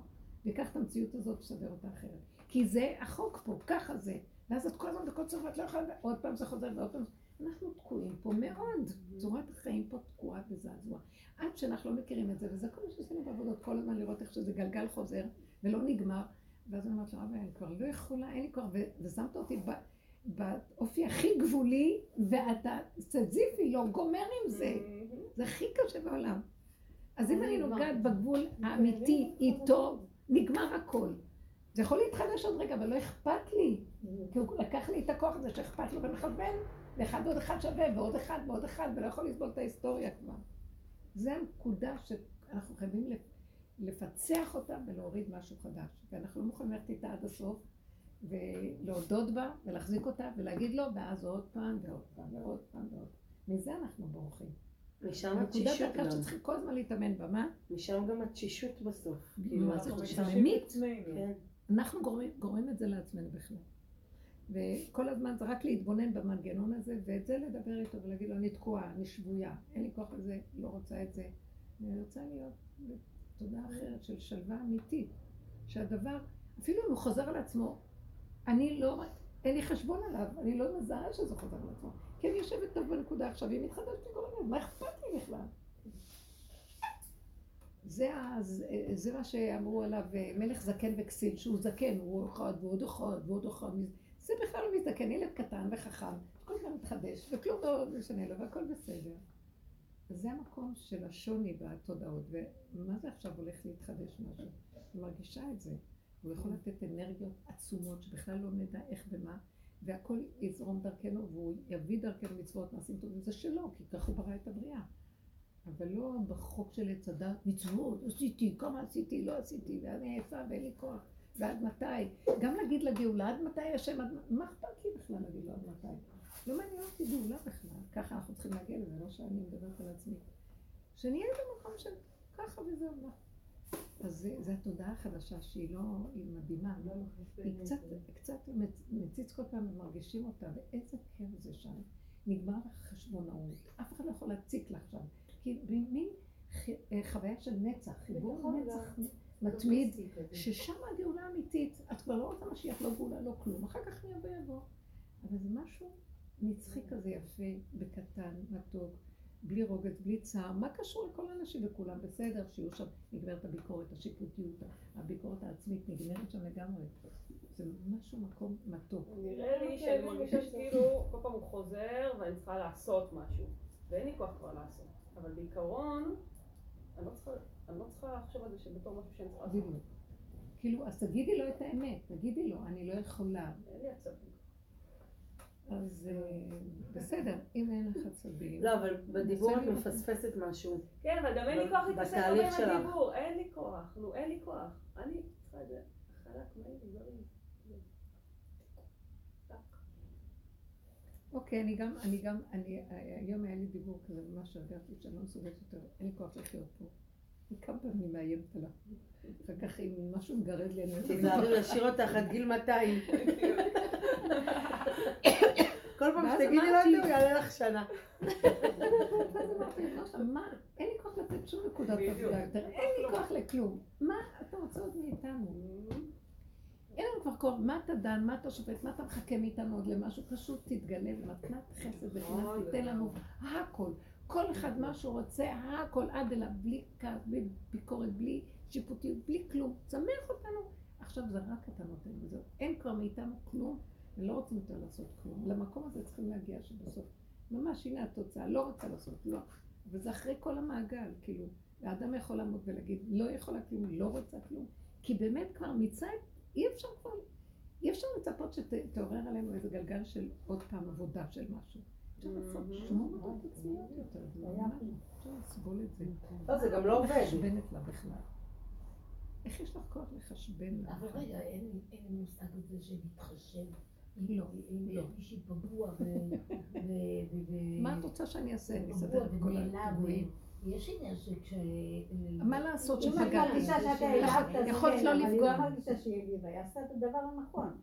ויקח את המציאות הזאת ויסדר אותה אחרת. כי זה החוק פה, ככה זה. ואז את כל הזמן בקוצר ואת לא יכולה, עוד פעם זה חוזר ועוד פעם. אנחנו תקועים פה מאוד. צורת החיים פה תקועה בזעזוע. עד שאנחנו לא מכירים את זה, וזה כל מה שעשינו בעבודות, כל הזמן לראות איך שזה גלגל חוזר ולא נגמר. ואז אני אומרת לו, רבי, אני כבר לא יכולה, אין לי כבר, ושמת אותי באופי הכי גבולי, ואתה סזיפי, לא גומר עם זה. זה הכי קשה בעולם. אז אם אני נוגעת בגבול האמיתי איתו, נגמר הכל. זה יכול להתחדש עוד רגע, אבל לא אכפת לי. כי הוא לקח לי את הכוח הזה שאכפת לו ומכוון, ואחד ועוד אחד שווה, ועוד אחד ועוד אחד, ולא יכול לסבול את ההיסטוריה כבר. זה הנקודה שאנחנו חייבים לפצח אותה ולהוריד משהו חדש. ואנחנו לא מוכנים ללכת איתה עד הסוף, ולהודות בה, ולהחזיק אותה, ולהגיד לו, ואז עוד פעם, ועוד פעם, ועוד פעם, ועוד פעם. מזה אנחנו בורחים. משם התשישות נקודת גם. דקה שצריכים כל הזמן להתאמן בה, מה? משם גם התשישות בסוף. כאילו, מה זה? עצמנו. כן. אנחנו גורמים את זה לעצמנו בכלל. וכל הזמן זה רק להתבונן במנגנון הזה, ואת זה לדבר איתו ולהגיד לו, אני תקועה, אני שבויה, אין לי כוח לזה, לא רוצה את זה. אני רוצה להיות בתודעה אחרת של שלווה אמיתית. שהדבר, אפילו אם הוא חוזר על עצמו, אני לא, אין לי חשבון עליו, אני לא מזהה שזה חוזר על עצמו. כי אני יושבת טוב בנקודה עכשיו, והיא מתחדשת הזמן, מה אכפת לי בכלל? זה, ה- זה, מה שאמרו עליו אה, מלך זקן וכסיל, שהוא זקן, הוא אחד ועוד אחד ועוד אחד. זה בכלל לא מזדקן, ילד קטן וחכם, כל הזמן מתחדש, וכלום לא משנה לו, והכל בסדר. זה המקום של השוני בתודעות, ומה זה עכשיו הולך להתחדש משהו? אני מרגישה את זה. הוא יכול לתת אנרגיות עצומות שבכלל לא נדע איך ומה, והכל יזרום דרכנו, והוא יביא דרכנו מצוות מעשים טובים, זה שלו, כי ככה הוא ברא את הבריאה. אבל לא בחוק של עץ הדת, מצוות, עשיתי, כמה עשיתי, לא עשיתי, ואני עייפה ואין לי כוח, ועד מתי? גם להגיד לגאולה, עד מתי השם, עד... מה אכפת לי בכלל להגיד לו עד מתי? לא מעניין אותי גאולה בכלל, ככה אנחנו צריכים להגיע לזה, לא שאני מדברת על עצמי. שנהיה במקום של ככה וזהו, מה? אז זה התודעה החדשה שהיא לא, היא מדהימה, היא קצת, קצת מצ- מציץ כל פעם ומרגישים אותה, ואיזה כיף זה שם. נגמר החשבונאות, אף אחד לא יכול להציק לך שם, כי במין אה, חוויה של נצח, חיבור נכון, נצח מתמיד, ששם הגאולה האמיתית, את כבר לא רוצה משיח, לא גאולה, לא כלום, אחר כך מי יבוא יבוא. אבל זה משהו נצחי כזה יפה, בקטן, מתוק, בלי רוגז, בלי צער. מה קשור לכל האנשים וכולם בסדר, שיהיו שם, נגמרת הביקורת, השיפוטיות, הביקורת העצמית נגמרת שם לגמרי. זה משהו מקום מתוק. נראה לי שאני מרגישה שכאילו כל פעם הוא חוזר ואני צריכה לעשות משהו. ואין לי כוח כבר לעשות. אבל בעיקרון, אני לא צריכה, אני לא צריכה לחשוב על זה שבתור משהו שאני צריכה לעשות. כאילו, אז תגידי לו את האמת, תגידי לו, אני לא יכולה. אין לי עצבים. אז אה, בסדר, אם אין לך עצבים. לא, אבל בדיבור. את מפספסת משהו. כן, אבל גם אין לי כוח להתעסק הרבה עם. הדיבור. אין לי כוח. נו, אין לי כוח. אני צריכה את זה חלק מהיר. אוקיי, אני גם, אני גם, אני, היום היה לי דיבור כזה, ממש הרגשתי שאני לא מסוגלת יותר, אין לי כוח לחיות פה. אני כמה פעמים מאיימת עליו. אחר כך אם משהו מגרד לי, אני אומרת, תיזהרי לשיר אותך עד גיל 200. כל פעם שתגידי לו את זה, הוא יעלה לך שנה. ואז אמרתי, "לא, מה, אין לי כוח לתת שום נקודת. עבודה יותר, אין לי כוח לכלום. מה אתה רוצה עוד מאיתנו? אין לנו כבר כוח, מה אתה דן, מה אתה שופט, מה אתה מחכה מאיתנו עוד למשהו? פשוט תתגלה במתנת חסד וחינם, אוי, תיתן לנו לגמרי. הכל. כל אחד מה שהוא רוצה, הכל עד אליו, בלי כעס, בלי ביקורת, בלי שיפוטיות, בלי כלום. צמח אותנו. עכשיו זה רק אתה נותן וזהו. אין כבר מאיתנו כלום, ולא רוצים יותר לעשות כלום. למקום הזה צריכים להגיע שבסוף. ממש, הנה התוצאה, לא רוצה לעשות, לא. וזה אחרי כל המעגל, כאילו. האדם יכול לעמוד ולהגיד, לא יכולה כלום, לא רוצה כלום. כי באמת כבר מיצה אי אפשר כבר, אי אפשר לצפות שתעורר עלינו איזה גלגל של עוד פעם עבודה של משהו. שום עבודות עצמיות יותר, זה לא את זה. גם לא עובד. לחשבנת לה בכלל. איך יש לך כוח לחשבן לה? אבל רגע, אין אין מושג הזה של להתחשב. לא, לא. מישהי פגוע ו... מה את רוצה שאני אעשה? אני אסדר את כל הגבוהים. יש עניין שכש... מה לעשות אם את שפגעתי? מרגישה שאתה העלבת, אז יכולת כן, לא לפגוע. לא מרגישה שהיא העליבה, היא עשתה את הדבר הנכון.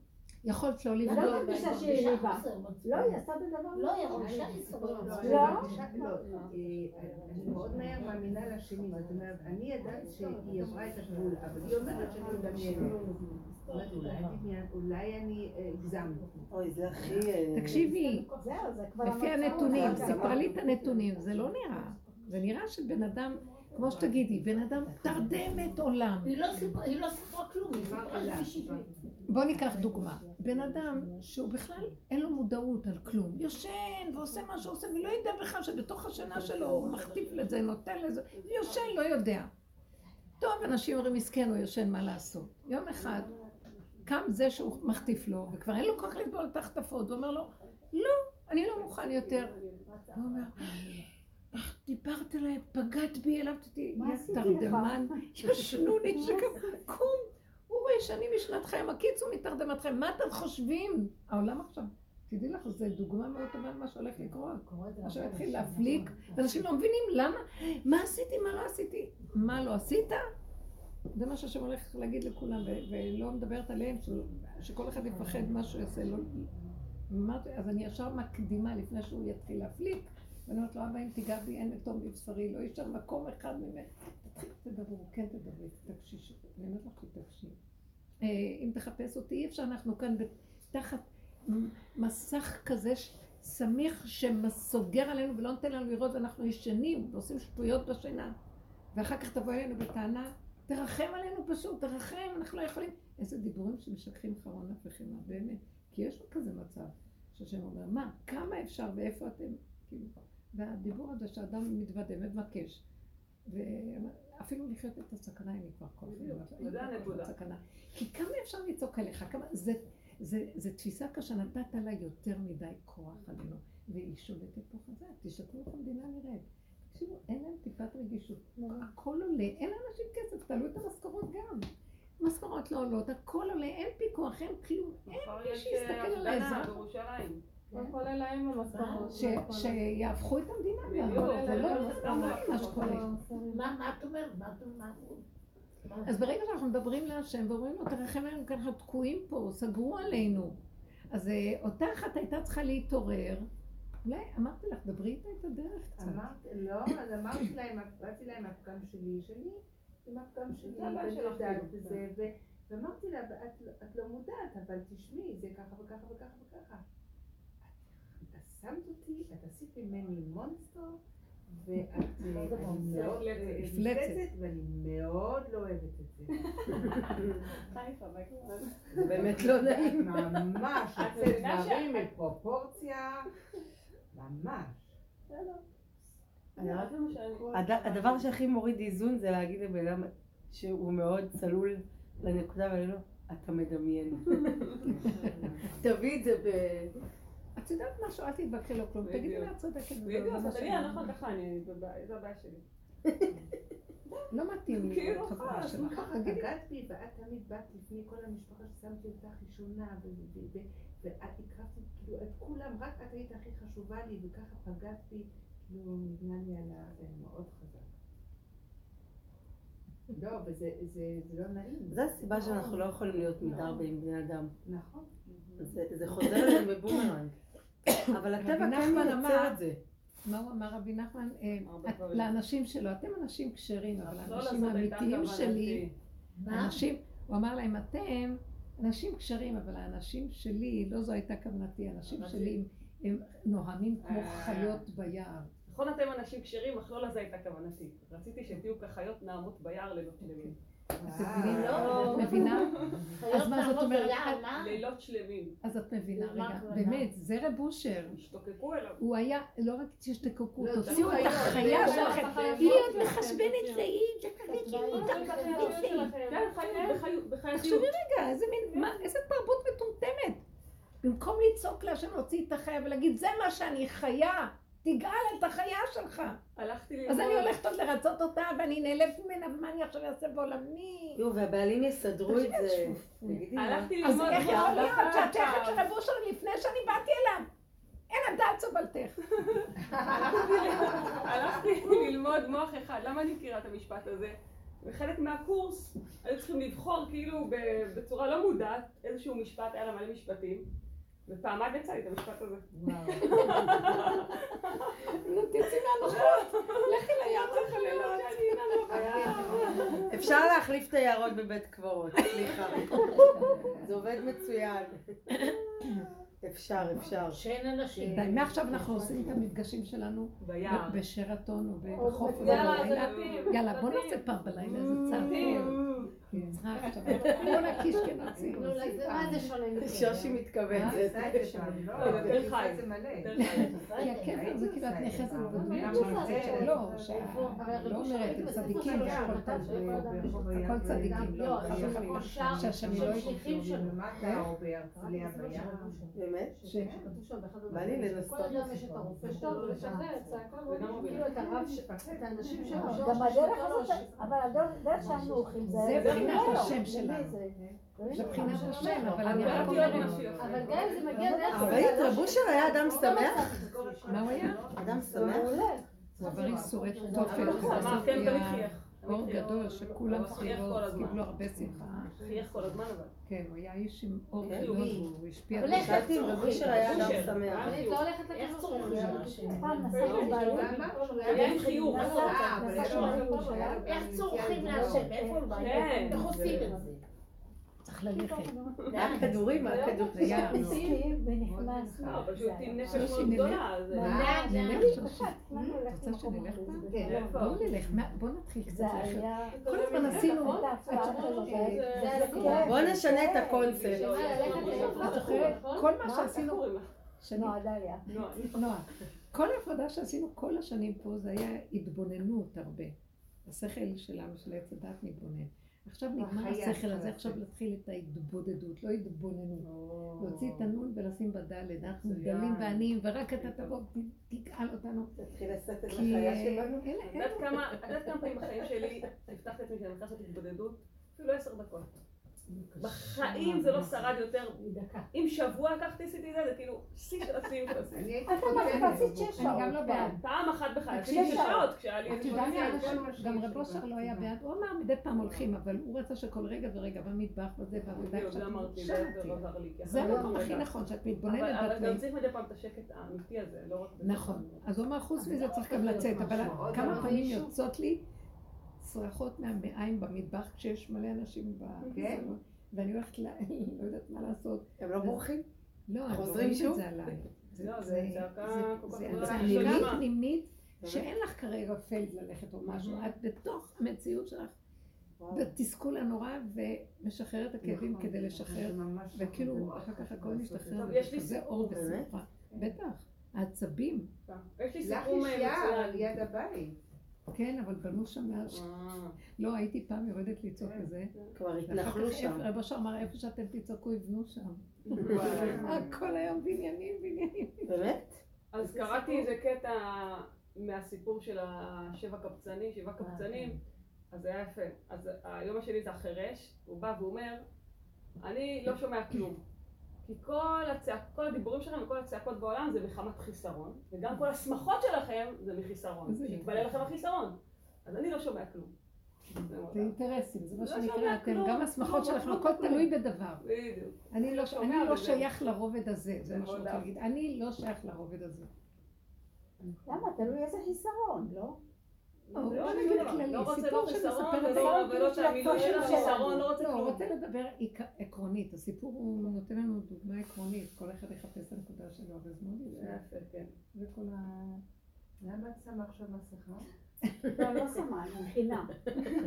יכולת לא לא לבדוק. מרגישה שהיא ריבה. לא, היא עשתה את הדבר לא, היא לסבול. לא, לא? אני לא, אה, אני מאוד מהר מאמינה לשני, זאת אומרת, אני ידעת שהיא עברה את הגבול, אבל היא אומרת שאני מדמיינת. אולי אני אה, הגזמתי. אוי, זה הכי... אה, תקשיבי, לפי. הנתונים, זה סיפרה לי את הנתונים, זה לא נראה. זה נראה שבן אדם, כמו שתגידי, בן אדם תרדמת עולם. היא לא סיפרה- לא כלום, היא סיפרה שבעים. בוא ניקח דוגמה. בן אדם שהוא בכלל אין לו מודעות על כלום, יושן ועושה מה שעושה ולא יודע בכלל שבתוך השינה שלו הוא מחטיף לזה, נותן לזה, יושן, לא יודע. טוב, אנשים אומרים מסכן, הוא יושן, מה לעשות? יום אחד קם זה שהוא מחטיף לו, וכבר אין לו כוח לסבול את ההחטפות, הוא אומר לו, לא, אני לא מוכן יותר. הוא אומר, איך דיברת אליי, פגעת בי, העלבת אותי, מה יא עשיתי לך?" תרדמן, ישנוני שגם, קום, הוא רואה שאני משנת חיים, הקיצו מתרדמתכם, מה אתם חושבים? העולם עכשיו, תדעי לך, זו דוגמה מאוד טובה למה שהולך לקרות. עכשיו יתחיל להפליג, ואנשים לא מבינים למה, מה עשיתי, מה לא עשיתי, מה לא עשית? זה מה שהשם הולך להגיד לכולם, ולא מדברת עליהם, שכל אחד יפחד מה שהוא יעשה. לא... אז אני ישר מקדימה לפני שהוא יתחיל להפליג, ואני אומרת לו, אבא, אם תיגע בי, אין מתום בבשרי, לא יישאר מקום אחד ממנו. תתחיל, תדברו, כן תדברי, תקשישי. אני אומרת לך, תקשיב. אה, אם תחפש אותי, אי אפשר, אנחנו כאן תחת מסך כזה סמיך שסוגר עלינו ולא נותן לנו לראות ואנחנו ישנים ועושים שטויות בשינה. ואחר כך תבוא אלינו בטענה, תרחם עלינו פשוט, תרחם, אנחנו לא יכולים. איזה דיבורים שמשככים חרון וחימה, באמת. כי יש כזה מצב, שהשם אומר, מה, כמה אפשר ואיפה אתם? כאילו, והדיבור הזה שאדם מתוודה, מבקש. ואפילו לחיות את הסכנה אין לי כבר כוח. בדיוק, אין זה הנקודה. כי כמה אפשר לצעוק עליך? כמה... זה, זה, זה תפיסה קשה, נתת לה יותר מדי כוח עלינו, והיא שולטת פה חזק. תשתפו איך המדינה נראית. תקשיבו, אין להם טיפת רגישות. הכל עולה, אין לאנשים כסף, תעלו את המשכורות גם. משכורות לא עולות, הכל עולה, אין פיקוח, אין כלום. מחר מי שיסתכל אה, על האזרח. המשכורות. ש- שיהפכו את המדינה גם, זה לא נורמלי מה שקורה. מה מה את אומרת? אז ברגע שאנחנו מדברים להשם ואומרים לו, תרחם עלינו, כי אנחנו תקועים פה, סגרו עלינו. אז אה, אותה אחת הייתה צריכה להתעורר. אולי אמרתי לך, דברי איתה את הדרך קצת. אמרת, לא, אז אמרתי להם, באתי להם הפגם שלי, שלי, עם הפגם שלי, כאילו. ו- ואמרתי לה, "את לא- את לא מודעת, אבל תשמעי, זה ככה וככה וככה וככה. שמת אותי, את עשית ממני מונסטר, ואת מאוד מפלצת. ואני מאוד לא אוהבת את זה. חיפה, בהקשר. זה באמת לא נעים. ממש, את יוצא מבינה דברים מפרופורציה, ממש. מה הדבר שהכי מוריד איזון זה להגיד לבן אדם שהוא מאוד צלול לנקודה ולהגיד לו, אתה מדמיין. תביא את זה ב... את יודעת משהו, אל תתווכחי לו כלום. תגידי לה, את צודקת. בדיוק, לא אז מה תגידי, נכון ככה, אני, זה הבעיה- זה הבעיה שלי. לא מתאים לי כאילו, להיות חברה שלך. פגעת בי, ואת תמיד באת לפני כל המשפחה ששמתי אותך ראשונה, ואת הקרבתי, כאילו, את כולם, רק את היית הכי חשובה לי, וככה פגעת בי, כאילו, נבנה לי על מאוד חזק. לא, וזה זה- זה לא נעים. זו הסיבה שאנחנו לא יכולים להיות עם בני אדם. נכון. זה זה חוזר אליהם בבומרנג. אבל הטבע כן מייצר את זה. מה הוא אמר רבי נחמן? אה. לאנשים שלו, אתם אנשים כשרים, אבל האנשים האמיתיים. שלי? אנשים, הוא אמר להם, אתם אנשים כשרים, אבל האנשים שלי, לא זו הייתה כוונתי, האנשים שלי הם נוהמים כמו אה. חיות ביער. נכון אתם אנשים כשרים, אך לא לזה הייתה כוונתי. רציתי שתהיו כחיות נעמות ביער לילות שלמים. לא. את מבינה? אז מה זאת אומרת? לילות שלמים. אז את מבינה, רגע? באמת, זה רב אושר. השתוקקו אליו. הוא היה, לא רק שתקקו, לא, תוציאו את החיה שלכם, היא עוד. מחשבנת לאי, כן, חי- בחיות- בחייתיות. תחשבי רגע, איזה מין, מה, איזה תרבות מטומטמת. במקום לצעוק להשם להוציא את החיה ולהגיד, זה מה שאני חיה, תגאל את החיה שלך. הלכתי ללמוד. אז אני הולכת עוד לרצות אותה, ואני נעלבת ממנה, ומה אני עכשיו אעשה בעולמי? יואו, והבעלים יסדרו את זה. הלכתי אז ללמוד. איך יכול מה- להיות שאת שייכת לרב אושר לפני שאני באתי אליו? אין הדעת סובלתך. הלכתי ללמוד מוח אחד. למה אני מכירה את המשפט הזה? וחלק מהקורס היו צריכים לבחור כאילו ב- בצורה לא מודעת איזשהו משפט, היה לה מלא משפטים, ופעמיים יצא לי את המשפט הזה. נו, תצאי מהנוחות, לכי לים. אפשר להחליף את היערות בבית קברות, סליחה. זה עובד מצוין. אפשר, אפשר. שאין אנשים. די, מעכשיו אנחנו עושים את המפגשים שלנו ביער. בשרתון או בחוף יאללה, בלילה. יאללה, בוא נעשה פעם בלילה, זה צעקות. נצחק עכשיו, כל מה זה שונה מזה? שושי מתכוונת. פעם, לא, לא, חי. זה. כי כאילו את נכנסת. זה- לא, לא אומרת, הם צדיקים, הכל צדיקים, לא. שהשם לא שליחים שלו. באמת? בא לי לנסות. כל אדם יש את הרופא שלו, ולשחרר את צעקות, כאילו את הרב, ש- את האנשים שלו, גם הדרך הזאת, לא- אבל הדרך שאנחנו הולכים זה... זה בחינת לא, השם שלנו. זה? זה בחינת השם, אבל אני אבל רק לא אומרת. אבל גם אם זה מגיע דרך... הרבנית, רב אושר היה אדם שמח? מה הוא היה? אדם שמח? מעולה. הוא עבר איסורי תופת, כן. אור גדול שכולם סביבו. קיבלו הרבה שמחה. חייך כל הזמן אבל. כן, הוא היה איש עם אור כן. גדול, הוא השפיע. אבל איך שאלתי אם רב אושר היה אדם. שמח. אני לא הולכת איך צורכים. אנשים? לו בירושלים. איך צורכים להשם? איפה הוא בא? כן. איך עושים את זה? צריך ללכת. מהכדורים, מהכדורים. זה היה מסכים ונכנס. אה, פשוט עם נפש מאוד. גדולה. את רוצה שנלך פעם? כן. בואו נלך, בואו נתחיל קצת הזמן עשינו, נשנה את הקונספט. מה? שעשינו. נועה, כל העבודה שעשינו כל השנים פה זה היה התבוננות הרבה. השכל שלנו, של עץ הדת, מתבונן. עכשיו נגמר השכל הזה. עכשיו להתחיל את ההתבודדות, לא התבוננות. להוציא את הנון ולשים בדלת, אנחנו. גדלים ועניים, ורק אתה תבוא ותגאל אותנו. תתחיל לשאת את החיה שלנו. את יודעת כמה, את יודעת כמה פעמים בחיים שלי הבטחתי לעצמי שאני הולכת לעשות התבודדות? אפילו עשר דקות. בחיים זה לא שרד יותר. דקה. אם שבוע לקחתי עשיתי את זה, זה כאילו שיא של השיאים של השיאים. אני הייתי אתה חותמת. עשית שש שעות. אני גם לא בעד. פעם אחת בחיי, תקשיבי, עשיתי שש שעות כשהיה לי את איזה יודעת גם רב אושר לא היה בעד, הוא אמר מדי פעם הולכים, אבל הוא רצה שכל רגע ורגע במטבח וזה, בעבודה בדיוק, זה המקום לא הכי. נכון, שאת מתבוננת אבל גם. צריך מדי פעם את השקט האמיתי הזה, לא רק... נכון. אז הוא אמר, חוץ מזה צריך גם לצאת, אבל כמה פעמים. יוצאות לי צרחות מהמעיים במטבח כשיש מלא אנשים כן? בסלון, ואני הולכת, ל- לא יודעת מה לעשות. הם לא בורחים? לא, הם חוזרים שוב? זה עליי. לא, זה צעקה כל כך זה גדולה. זה אני אמירה שומעת. פנימית שאין לך כרגע פייד ללכת או משהו, את בתוך המציאות שלך, בתסכול הנורא ומשחררת את הכאבים נכון, כדי לשחרר, ממש וכאילו נכון. אחר כך הכל משתחרר, טוב, יש לי וזה אור באמת? ושמחה. בטח, העצבים, יש לי לך סיפור יש יער על מצוין. יד הבית. כן, אבל בנו שם מאז, אה, לא הייתי פעם יורדת לצעוק לזה, כבר ואחר התנחלו כך שם. רב אשר אמר איפה שאתם תצעקו יבנו שם. כל היום בניינים בניינים, באמת? אז קראתי איזה קטע מהסיפור של השבע קבצנים, שבעה קבצנים, אז זה היה יפה. אז היום השני זה החירש, הוא בא ואומר, אני לא שומע כלום. כי כל, הצעק, כל הדיבורים שלכם וכל הצעקות בעולם זה מחמת חיסרון, וגם כל השמחות שלכם זה מחיסרון. זה שיתבלה לכם החיסרון. אז אני לא שומע כלום. זה אינטרסים, זה מה לא שנקרא, אתם, גם השמחות כלום, שלכם, כלום, הכל. תלוי בדבר. בדיוק. אני לא, לא שייך לרובד הזה, זה מה שאני רוצה. להגיד. אני לא שייך לרובד הזה. למה? תלוי איזה חיסרון, לא? לא, הוא לא, לא אני לא- לא רוצה לא חיסרון ולא- זה. של החיסרון, לא רוצה לא, הוא כלום. רוצה לדבר עקרונית, הסיפור הוא נותן לנו דוגמה עקרונית, כל אחד יחפש את הנקודה שלו, אבל זה מאוד זה יפה. יפה, כן. זה כל ה... למה את שמה עכשיו מסכה? לא, לא שמה, חינם.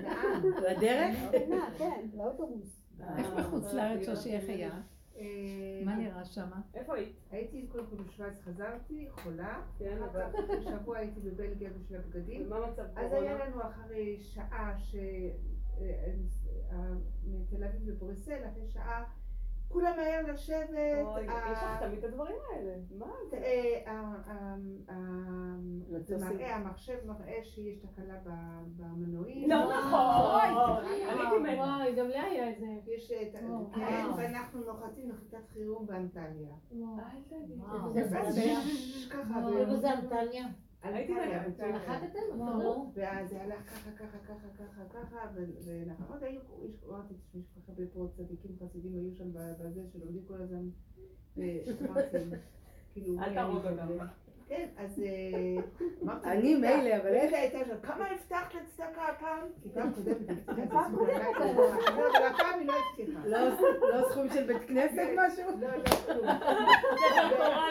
לאן? לדרך? חינם, כן, לאוטובוס. איך בחוץ לארץ שושי, איך היה? אה, מה נראה שמה? איפה היית? הייתי קודם כל בשוויץ, חזרתי, חולה. כן, אבל... שבוע הייתי בבלגיה בשביל הבגדים. ומה מצב אז קורונה? היה לנו אחרי שעה ש... אה, אה, מתל אביב לבריסל, אחרי שעה, כולם היה לשבת. אוי, יש לך תמיד את הדברים האלה. מה זה? אה, אה, אה, אה, זה. מראה, המחשב מראה שיש תקלה ב- במנועים. לא נכון. וואי, גם לי היה את זה. יש את ה... וואו. כן, ואנחנו נוחתים נחיתת חירום באנטליה. אל תגיד. יש ככה, איפה זה אנטליה? הייתי. נחתתם? וואו. ואז זה הלך ככה, ככה, ככה, ככה, ככה, ו- ואנחנו עוד היו, יש- אמרתי, תשמעי, יש כל כך הרבה פה צדיקים חסידים היו שם בזה, שלומדים כל הזמן, ואמרתי, כאילו, אל תהרוג אותם. כן, אז אה, אמרתי, אני "רגע, מילא, אבל? רגע, הייתה שם, כמה הבטחת לצדקה הפעם? כי פעם קודמת לא, אבל הפעם היא לא הבטיחה. לא לא סכום של בית כנסת משהו? לא, לא,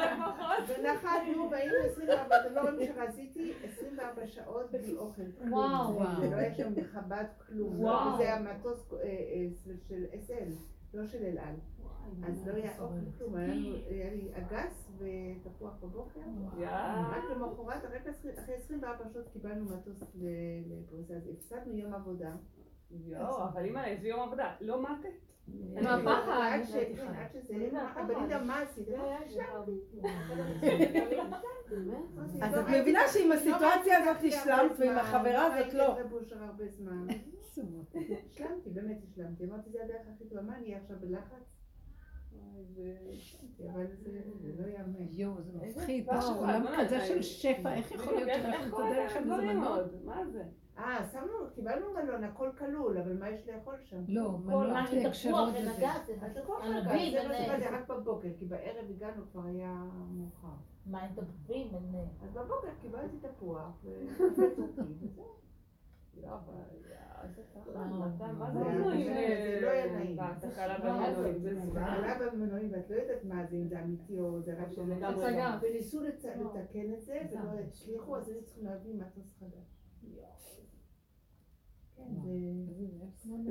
לפחות. ונחתנו, והיינו 24, אתם לא רואים שרזיתי 24 שעות בלי אוכל. וואו. ולא היה שם חב"ד כלום. וואו. זה אה, אה, של SL, לא של אל על. אז לא היה אוכל כלום, היה לי אגס ותפוח בבוקר. רק למחרת, רק אחרי- אחרי 24 שעות קיבלנו מטוס ל- לפריסה, אז הפסדנו יום עבודה. יואו, אבל אימא, איזה יום עבודה. לא מתת? עד ש- כן, עד שזה, אבל אני גם מה עשית? אז את מבינה שעם הסיטואציה הזאת השלמת ועם החברה הזאת לא. הייתי בושר הרבה זמן. השלמתי, באמת השלמתי. אמרתי, זה הדרך הכי טובה. מה, אני עכשיו בלחץ? יואו, זה מפחיד. עולם כזה זה? של שפע, איך יכול להיות שאנחנו לך לכם דברים מנות? מה זה? אה, שמנו, קיבלנו מלון, הכל כלול, אבל מה יש לאכול שם? לא, אין כשרות תפוח, אז הכל ענבים, חגג, זה מה שבא, זה רק בבוקר, כי בערב הגענו כבר היה מאוחר. מה, אין תפוחים. אז בבוקר קיבלתי תפוח וקפה טורקי, וזהו. לא, אבל... איזה ככה. מה זה זה מנועים? לא היה נעים. במנועים. זה- עלה במנועים ואת לא יודעת מה זה, אם זה אמיתי או זה רק הצגה. וניסו לתקן את זה ולא הצליחו, אז היו צריכים להביא מטוס חדש.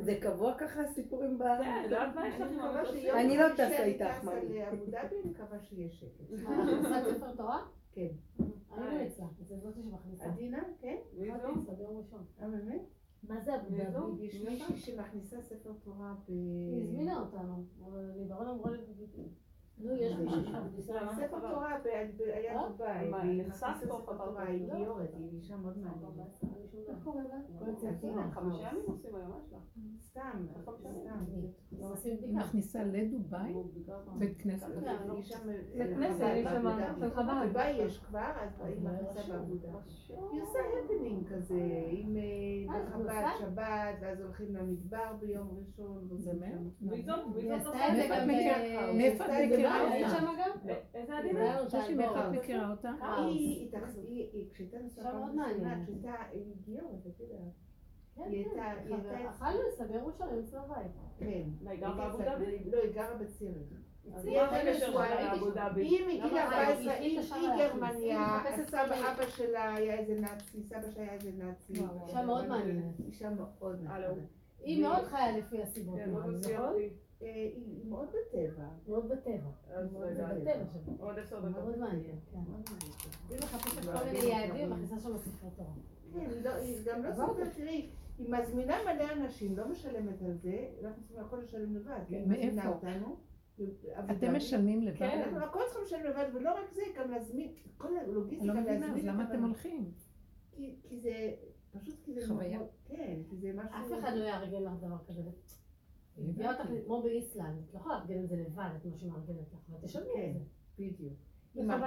זה... קבוע ככה הסיפורים ב... כן, מה אני לא טסה איתך, אני מקווה שיהיה שקט. הכנסת ספר תורה? כן. אני לא אצלה, זה זאתי שמכניסה. עדינה, כן? אה, באמת? מה זה אבו? דאבי? יש מישהי שמכניסה ספר תורה ב... היא הזמינה אותנו, אבל ליברון אמרה לי, נו, יש מישהו שמכניסה למה? ספר תורה היה אה? דובאי, מה, והיא נחשף מכניסה פה ספר חבר תורה, כנסת? היא גיורת, היא אישה מאוד מעניינת. איך קוראים לה? חמישה ימים עושים היום, מה יש לך? סתם, סתם. לא היא. מכניסה לדובאי, בית כנסת. היא שם... לכנסת, אה, היא שם, של. חב"ד. דובאי יש כבר, אז היא מכניסה בעבודה. היא עושה הפנינג כזה, עם אה, אה, בחב"ד, היא עושה? שבת, ואז הולכים למדבר ביום ראשון. באמת? שם. היא? עשתה את זה מאיפה את גם מאיפה היא מכירה איזה עדינה? האלבום. מכירה אותה? היא, כשהייתה נשואה פעם ראשונה, את יודעת. הייתה, אכלנו ראשון. כן. גרה באבו דאבי? לא, היא גרה בציריך. אז היא מה הייתה הקשר נשואה, שלה הייתי לאבו שם. דאבי? היא מגיל למה? 14, היא היא החליטה היא שם גרמניה. אבא שלה היה איזה נאצי, סבא שלה היה איזה נאצי. אישה מאוד מעניינת. אישה מאוד. נחמדה. היא מאוד חיה לפי הסיבות. כן, נכון? אה, היא מאוד בטבע. מאוד בטבע. בטבע שם. עוד עשר דקות. מאוד מעניין, כן. מעניינת. היא מחפשת לא, כל מיני כן, יעדים, מכניסה שם ספרי תורה. כן, היא לא- היא גם לא סופרת, תראי, היא מזמינה מלא אנשים, לא משלמת על זה, אנחנו צריכים הכל לשלם לבד. היא מזמינה מאיפה? אותנו. אתם. משלמים לבד? כן. אנחנו הכל צריכים לשלם לבד, ולא רק זה, גם להזמין, כל לא הלוגיסטיקה מבינה, אז להזמין למה את אתם הולכים? כי זה, פשוט כי זה חוויה. כן, כי זה משהו... אף אחד לא יארגן לך דבר כזה. היא אותך כמו באיסלנד, את לא יכולה לארגן את זה לבד, את מה שהיא מארגנת לך, אבל תשלמי כן, את זה. בדיוק. זה חוויה